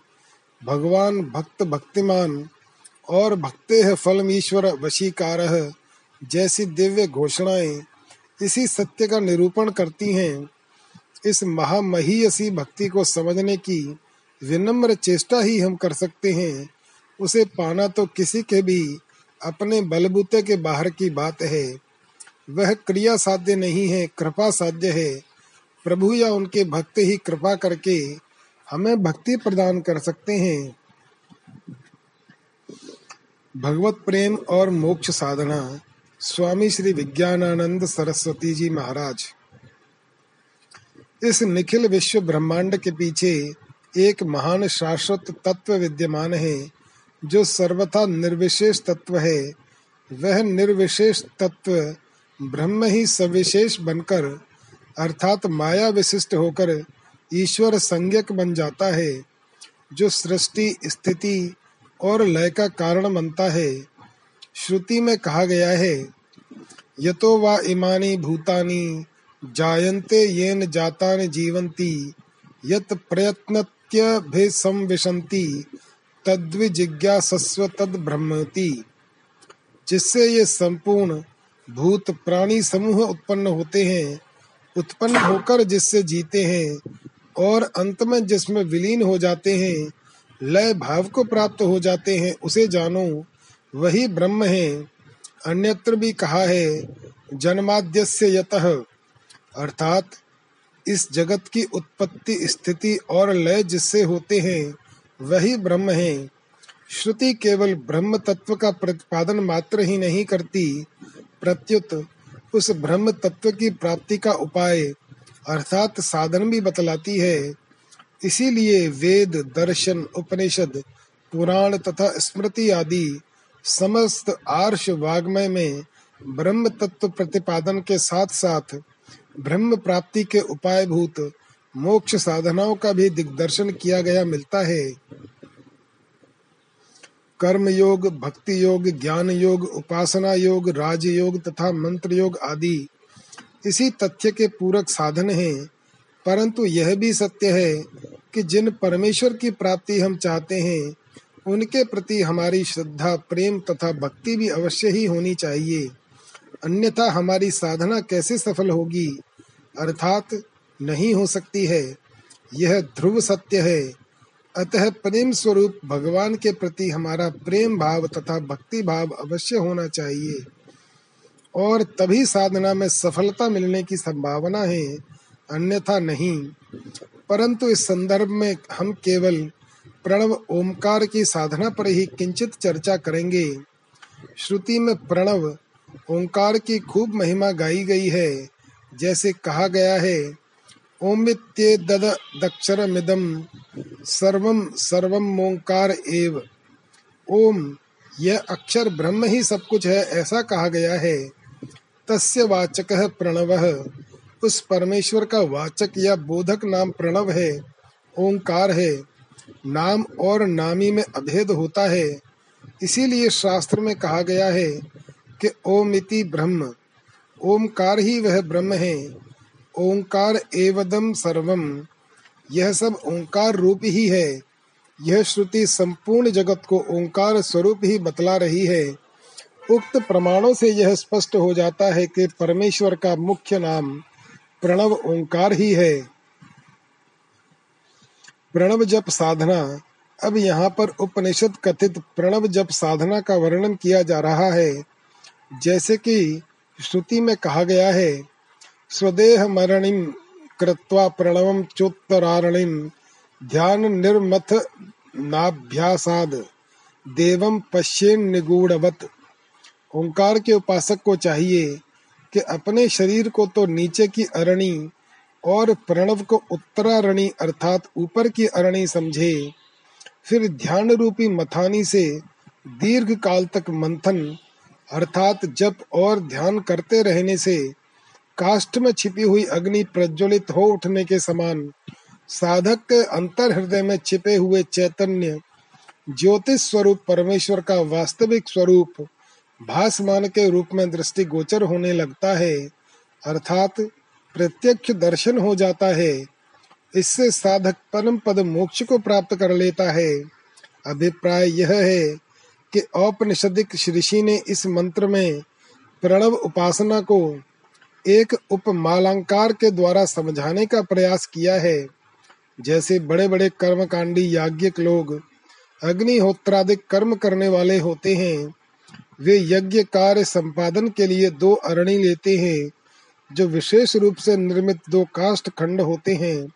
S1: भगवान भक्त भक्तिमान और भक्ते है फलम ईश्वर वशीकार, जैसी दिव्य घोषणाएँ इसी सत्य का निरूपण करती हैं। इस महामहीयसी भक्ति को समझने की विनम्र चेष्टा ही हम कर सकते हैं। उसे पाना तो किसी के भी अपने बलबूते के बाहर की बात है। वह क्रिया साध्य नहीं है, कृपा साध्य है। प्रभु या उनके भक्त ही कृपा करके हमें भक्ति प्रदान कर सकते हैं। भगवत प्रेम और मोक्ष साधना। स्वामी श्री विज्ञानानंद सरस्वती जी महाराज। इस निखिल विश्व ब्रह्मांड के पीछे एक महान शाश्वत तत्व विद्यमान है। जो सर्वथा निर्विशेष तत्व है, वह निर्विशेष तत्व ब्रह्म ही सविशेष बनकर, अर्थात माया विशिष्ट होकर ईश्वर संज्ञक बन जाता है, जो सृष्टि, स्थिति और लय का कारण बनता है। श्रुति में कहा गया है, यतो वा इमानी भूतानि जायन्ते येन जातानि जीवन्ति, यत प्रयत्नत्यभिसंविशन्ति तद्विजिज्ञासस्व तद ब्रह्मति जिससे ये संपूर्ण भूत प्राणी समूह उत्पन्न होते हैं, उत्पन्न होकर जिससे जीते हैं, और अंत में जिसमें विलीन हो जाते हैं, लय भाव को प्राप्त हो जाते हैं, उसे जानो, वही ब्रह्म है। अन्यत्र भी कहा है, जन्माद्यस्य यतः, अर्थात इस जगत की उत्पत्ति स्थिति और लय जिससे होते हैं वही ब्रह्म है। श्रुति केवल ब्रह्म तत्व का प्रतिपादन मात्र ही नहीं करती, प्रत्युत उस ब्रह्म तत्व की प्राप्ति का उपाय अर्थात साधन भी बतलाती है। इसीलिए वेद, दर्शन, उपनिषद, पुराण तथा स्मृति आदि समस्त आर्ष वाग्मय में ब्रह्म तत्व प्रतिपादन के साथ साथ ब्रह्म प्राप्ति के उपाय भूत मोक्ष साधनाओं का भी दिग्दर्शन किया गया, मिलता है। कर्म योग भक्ति योग ज्ञान योग उपासना योग राज योग तथा मंत्र योग आदि इसी तथ्य के पूरक साधन हैं। परंतु यह भी सत्य है कि जिन परमेश्वर की प्राप्ति हम चाहते हैं, उनके प्रति हमारी श्रद्धा, प्रेम तथा भक्ति भी अवश्य ही होनी चाहिए। अन्यथा हमारी साधना कैसे सफल होगी? अर्थात नहीं हो सकती है। यह ध्रुव सत्य है। अतः प्रेम स्वरूप भगवान के प्रति हमारा प्रेम भाव तथा भक्ति भाव अवश्य होना चाहिए। और तभी साधना में सफलता मिलने की संभावना है, अन्यथा नहीं। परंतु इस संदर्भ में हम केवल प्रणव ओमकार की साधना पर ही किंचित चर्चा करेंगे। श्रुति में प्रणव ओंकार की खूब महिमा गाई गई है, जैसे कहा गया है ओमित्ये दद दक्षरमिदम सर्वम सर्वम ओंकार एव। ओम यह अक्षर ब्रह्म ही सब कुछ है, ऐसा कहा गया है। तस्य वाचक प्रणव। उस परमेश्वर का वाचक या बोधक नाम प्रणव है, ओंकार है। नाम और नामी में अभेद होता है। इसीलिए शास्त्र में कहा गया है कि ओमिति ब्रह्म। ओमकार ही वह ब्रह्म है। ओंकार एवदम सर्वम। यह सब ओंकार रूप ही है। यह श्रुति संपूर्ण जगत को ओंकार स्वरूप ही बतला रही है। उक्त प्रमाणों से यह स्पष्ट हो जाता है कि परमेश्वर का मुख्य नाम प्रणव ओंकार ही है। प्रणव जप साधना। अब यहाँ पर उपनिषद कथित प्रणव जप साधना का वर्णन किया जा रहा है। जैसे कि श्रुति में कहा गया है स्वदेह मरणिम कृत्वा प्रणवम चोत्तरारणिम ध्यान निर्मथ नाभ्यासाद देवम पश्येन निगूढ़वत। ओंकार के उपासक को चाहिए कि अपने शरीर को तो नीचे की अरणी और प्रणव को उत्तरारणी अर्थात ऊपर की अरणी समझे, फिर ध्यान रूपी मथानी से दीर्घ काल तक मंथन, अर्थात जप और ध्यान करते रहने से काष्ठ में छिपी हुई अग्नि प्रज्वलित हो उठने के समान साधक के अंतर हृदय में छिपे हुए चैतन्य ज्योतिष स्वरूप परमेश्वर का वास्तविक स्वरूप भासमान के रूप में दृष्टि गोचर होने लगता है, अर्थात प्रत्यक्ष दर्शन हो जाता है। इससे साधक परम पद मोक्ष को प्राप्त कर लेता है। अभिप्राय यह है कि औपनिषदिक ऋषि ने इस मंत्र में प्रणव उपासना को एक उपमालंकार के द्वारा समझाने का प्रयास किया है। जैसे बड़े बड़े कर्मकांडी याज्ञिक लोग अग्निहोत्रादिक कर्म करने वाले होते हैं। वे यज्ञ कार्य संपादन के लिए दो अरणी लेते हैं, जो विशेष रूप से निर्मित दो काष्ठ खंड होते हैं।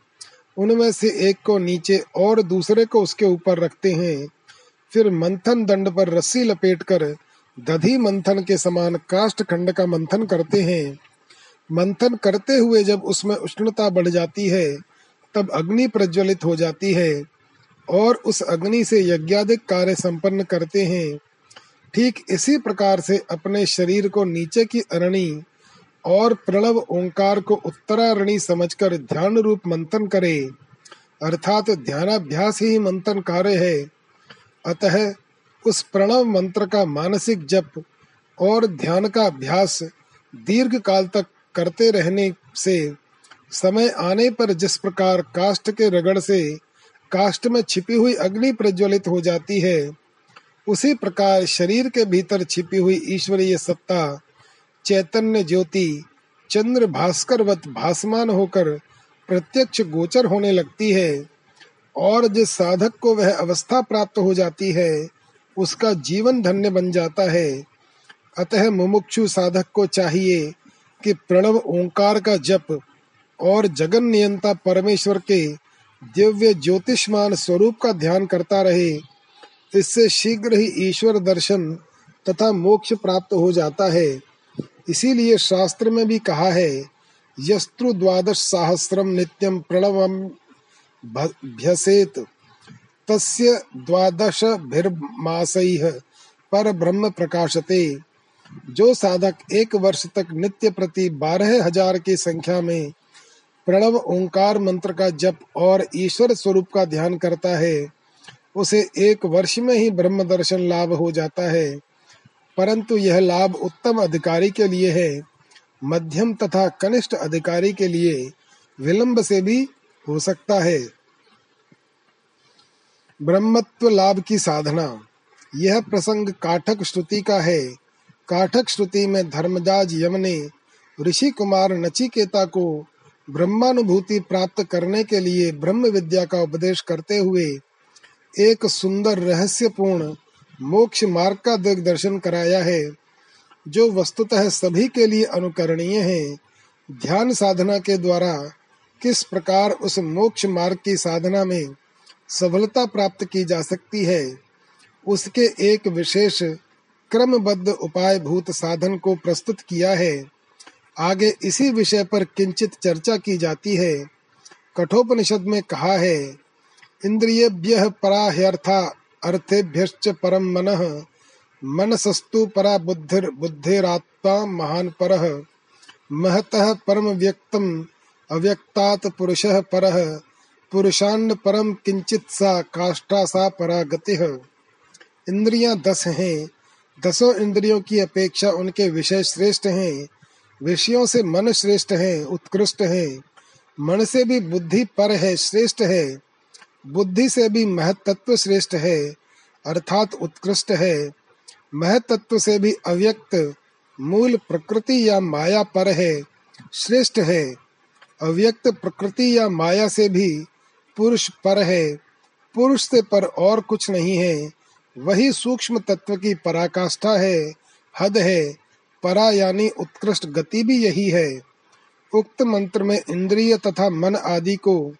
S1: उनमें से एक को नीचे और दूसरे को उसके ऊपर रखते हैं। फिर मंथन दंड पर रस्सी लपेटकर दधी मंथन के समान काष्ठ खंड का मंथन करते हैं। मंथन करते हुए जब उसमें उष्णता बढ़ जाती है, तब अग्नि प्रज्वलित हो जाती है और उस अग्नि से यज्ञादिक कार्य संपन्न करते हैं। ठीक इसी प्रकार से अपने शरीर को नीचे की अरणी और प्रणव ओंकार को उत्तरारणी समझकर ध्यान रूप मंथन करे। अर्थात ध्यानाभ्यास ही मंथन कार्य है। अतः उस प्रणव मंत्र का मानसिक जप और ध्यान का अभ्यास दीर्घ काल तक करते रहने से, समय आने पर जिस प्रकार काष्ठ के रगड़ से काष्ठ में छिपी हुई अग्नि प्रज्वलित हो जाती है, उसी प्रकार शरीर के भीतर छिपी हुई ईश्वरीय सत्ता, चैतन्य ज्योति, चंद्र भास्करवत भासमान होकर प्रत्यक्ष गोचर होने लगती है, और जिस साधक को वह अवस्था प्राप्त हो जाती है, उसका जीवन धन्य बन जाता है। अतः मुमुक्षु साधक को चाहिए कि प्रणव ओंकार का जप और जगन नियंता परमेश्वर के दिव्य ज्योतिषमान स्वरूप का ध्यान करता रहे, इससे शीघ्र ही ईश्वर दर्शन तथा मोक्ष प्राप्त हो जाता है। इसीलिए शास्त्र में भी कहा है यस्त्रु द्वादश सहस्रम नित्यम प्रणवम भ्यसेत। तस्य द्वादश भिर्मासैः पर ब्रह्म प्रकाशते। जो साधक एक वर्ष तक नित्य प्रति बारह हज़ार की संख्या में प्रणव ओंकार मंत्र का जप और ईश्वर स्वरूप का ध्यान करता है, उसे एक वर्ष में ही ब्रह्म दर्शन लाभ हो जाता है। परंतु यह लाभ उत्तम अधिकारी के लिए है। मध्यम तथा कनिष्ठ अधिकारी के लिए विलंब से भी हो सकता है। ब्रह्मत्व लाभ की साधना। यह प्रसंग काठक श्रुति का है। काठक श्रुति में धर्मजाज यम ने ऋषि कुमार नचिकेता को ब्रह्मानुभूति प्राप्त करने के लिए ब्रह्म विद्या का उपदेश करते हुए एक सुंदर रहस्यपूर्ण मोक्ष मार्ग का दिग्दर्शन कराया है, जो वस्तुतः सभी के लिए अनुकरणीय है। ध्यान साधना के द्वारा किस प्रकार उस मोक्ष मार्ग की साधना में सफलता प्राप्त की जा सकती है, उसके एक विशेष क्रमबद्ध उपाय भूत साधन को प्रस्तुत किया है। आगे इसी विषय पर किंचित चर्चा की जाती है। कठोपनिषद में कहा है इन्द्रियेभ्यः परा ह्यर्था अर्थेभ्यश्च परं मनः, मनसस्तु परा बुद्धिर बुद्धिरात्मा महान् परः, महतः परम व्यक्तम, अव्यक्तात् पुरुषः परः पुरुषान्न परम किंचित सा काष्ठा सा परा गतिः इंद्रियाँ दस हैं। दसों इंद्रियों की अपेक्षा उनके विषय श्रेष्ठ हैं। विषयों से मन श्रेष्ठ है, उत्कृष्ट है। मन से भी बुद्धि पर है, श्रेष्ठ है। बुद्धि से भी महतत्व श्रेष्ठ है, अर्थात उत्कृष्ट है। महतत्व से भी अव्यक्त, मूल प्रकृति या माया पर है, श्रेष्ठ है। अव्यक्त प्रकृति या माया से भी पुरुष पर है। पुरुष से पर और कुछ नहीं है। वही सूक्ष्म तत्व की पराकाष्ठा है, हद है। परा यानी उत्कृष्ट गति भी यही है। उक्त मंत्र में इंद्रिय तथा मन आदि को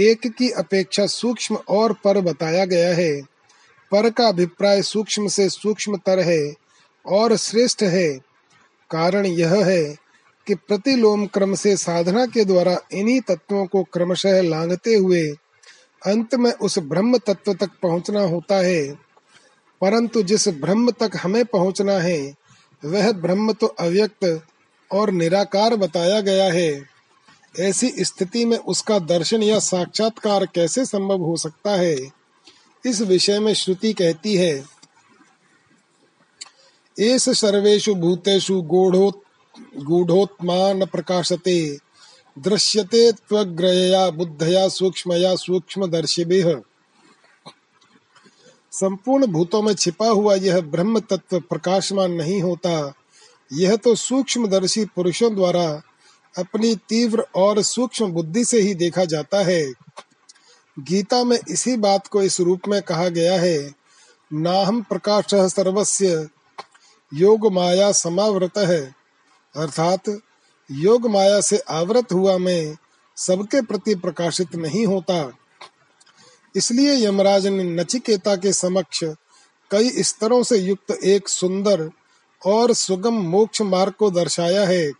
S1: एक की अपेक्षा सूक्ष्म और पर बताया गया है। पर का अभिप्राय सूक्ष्म से सूक्ष्मतर है और श्रेष्ठ है। कारण यह है कि प्रतिलोम क्रम से साधना के द्वारा इन्हीं तत्वों को क्रमशः लांघते हुए अंत में उस ब्रह्म तत्व तक पहुँचना होता है। परंतु जिस ब्रह्म तक हमें पहुँचना है, वह ब्रह्म तो अव्यक्त और निराकार बताया गया है। ऐसी स्थिति में उसका दर्शन या साक्षात्कार कैसे संभव हो सकता है? इस विषय में श्रुति कहती है, एस सर्वेशु भूतेषु गूढ़ोत् गूढ़ोत्मा न प्रकाशते, दृश्यते त्वग्रया बुद्धया सूक्ष्मया सूक्ष्मदर्शिभिः। संपूर्ण भूतों में छिपा हुआ यह ब्रह्म तत्व प्रकाशमान नहीं होता। यह तो सूक्ष्मदर्शी पुरुषों द्वारा अपनी तीव्र और सूक्ष्म बुद्धि से ही देखा जाता है। गीता में इसी बात को इस रूप में कहा गया है नाहम प्रकाश सर्वस्य, योग माया समावृत। है अर्थात, योग माया से आवृत हुआ मैं, सबके प्रति प्रकाशित नहीं होता। इसलिए यमराज ने नचिकेता के समक्ष कई स्तरों से युक्त एक सुंदर और सुगम मोक्ष मार्ग को दर्शाया है।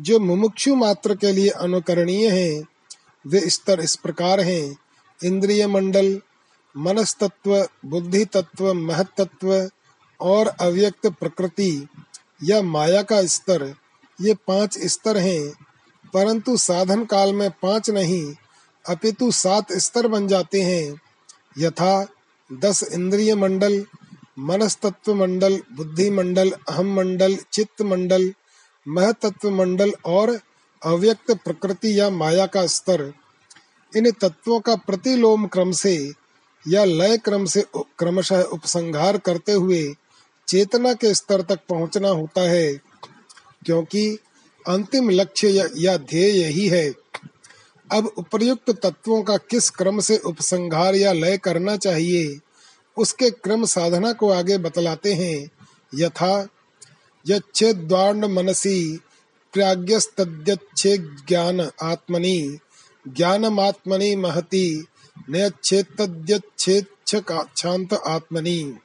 S1: जो मुमुक्षु मात्र के लिए अनुकरणीय है, वे स्तर इस प्रकार हैं। इंद्रिय मंडल मनस तत्व बुद्धि तत्व महतत्व और अव्यक्त प्रकृति या माया का स्तर, ये पाँच स्तर हैं, परंतु साधन काल में पाँच नहीं अपितु सात स्तर बन जाते हैं। यथा दस इंद्रिय मंडल मनस्तत्व मंडल बुद्धि मंडल अहम मंडल चित्त मंडल महतत्व मंडल और अव्यक्त प्रकृति या माया का स्तर। इन तत्वों का प्रतिलोम क्रम से या लय क्रम से क्रमशः उपसंहार करते हुए चेतना के स्तर तक पहुँचना होता है क्योंकि अंतिम लक्ष्य या, ध्येय यही है। अब उपर्युक्त तत्वों का किस क्रम से उपसंहार या लय करना चाहिए? उसके क्रम साधना को आगे बतलाते हैं। यथा यच्छेद्वांड मनसी प्राज्ञस्तद्यच्छे ज्ञान आत्मनि, ज्ञानमात्मनि महति नयच्छेतद्यच्छेच्छांत आत्मनि।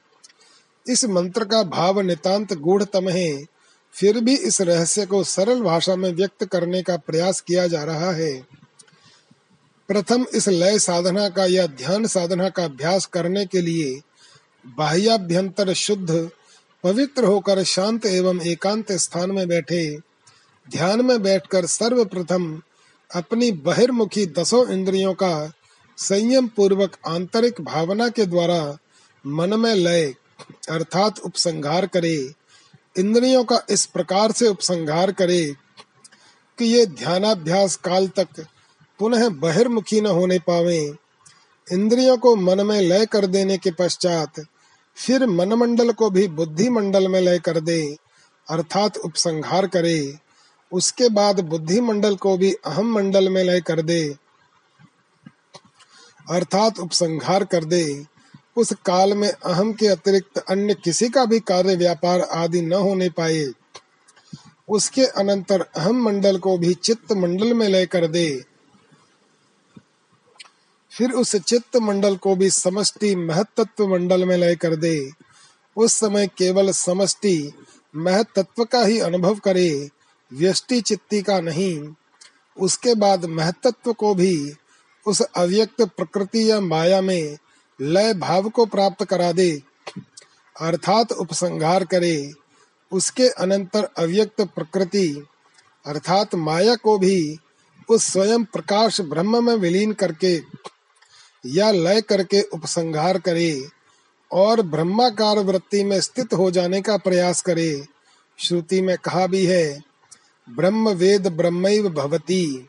S1: इस मंत्र का भाव नितांत गूढ़तम है। फिर भी इस रहस्य को सरल भाषा में व्यक्त करने का प्रयास किया जा रहा है। प्रथम इस लय साधना का या ध्यान साधना का अभ्यास करने के लिए बाह्याभ्यंतर शुद्ध, पवित्र होकर शांत एवं एकांत स्थान में बैठे, ध्यान में बैठकर सर्वप्रथम अपनी बहिर्मुखी दसों इंद्रियों का संयम पूर्वक आंतरिक भावना के द्वारा मन में लय अर्थात उपसंहार करे, इंद्रियों का इस प्रकार से उपसंहार करे कि ये ध्यानाभ्यास काल तक पुनः बहिर्मुखी न होने पावे। इंद्रियों को मन में लय कर देने के पश्चात फिर मन मंडल को भी बुद्धि मंडल में लय कर दे, अर्थात उपसंहार करे। उसके बाद बुद्धि मंडल को भी अहम मंडल में लय कर दे, अर्थात उपसंहार कर दे। उस काल में अहम के अतिरिक्त अन्य किसी का भी कार्य व्यापार आदि न होने पाए। उसके अनंतर अहम मंडल को भी चित्त मंडल में लय कर दे। फिर उस चित्त मंडल को भी समष्टि महतत्व मंडल में लय कर दे। उस समय केवल समष्टि महतत्व का ही अनुभव करे, व्यष्टि चित्ती का नहीं। उसके बाद महतत्व को भी उस अव्यक्त प्रकृति या माया में लय भाव को प्राप्त करा दे। अर्थात उपसंहार करे। उसके अनंतर अव्यक्त प्रकृति, अर्थात माया को भी उस स्वयं प्रकाश ब्रह्म में विलीन करके या लय करके उपसंहार करे और ब्रह्माकार वृत्ति में स्थित हो जाने का प्रयास करे। श्रुति में कहा भी है, ब्रह्म वेद ब्रह्म भवती।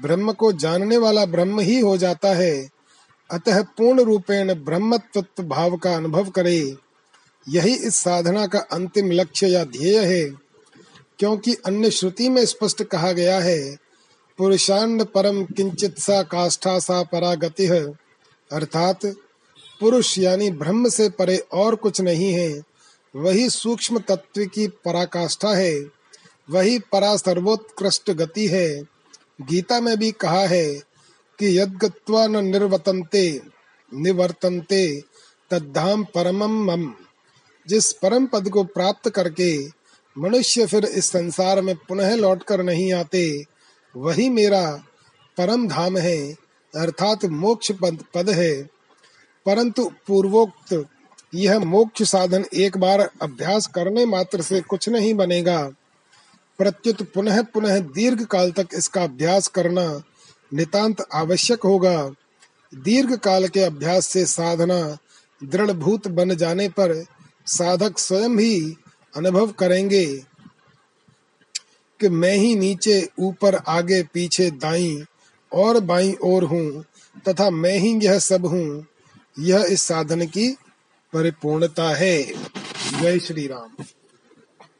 S1: ब्रह्म को जानने वाला ब्रह्म ही हो जाता है। अतः पूर्ण रूपेण ब्रह्मत्व भाव का अनुभव करे। यही इस साधना का अंतिम लक्ष्य या ध्येय है। क्योंकि अन्य श्रुति में स्पष्ट कहा गया है पुरुषांड परम किंचित सा काष्ठा सा परागति है अर्थात पुरुष यानी ब्रह्म से परे और कुछ नहीं है। वही सूक्ष्म तत्व की पराकाष्ठा है। वही परा सर्वोत्कृष्ट गति है। गीता में भी कहा है कि यद्गत्वा न निर्वतन्ते, निवर्तन्ते, तद्धाम परमम मम। जिस परम पद को प्राप्त करके मनुष्य फिर इस संसार में पुनः लौटकर नहीं आते, वही मेरा परम धाम है। अर्थात मोक्ष पद पद है। परंतु पूर्वोक्त, यह मोक्ष साधन एक बार अभ्यास करने मात्र से कुछ नहीं बनेगा। प्रत्युत पुनः पुनः दीर्घ काल तक इसका अभ्यास करना नितांत आवश्यक होगा। दीर्घ काल के अभ्यास से साधना दृढ़भूत बन जाने पर साधक स्वयं ही अनुभव करेंगे कि मैं ही नीचे, ऊपर, आगे, पीछे, दाई और बाई ओर हूँ, तथा मैं ही यह सब हूँ, यह इस साधन की परिपूर्णता है। जय श्री राम।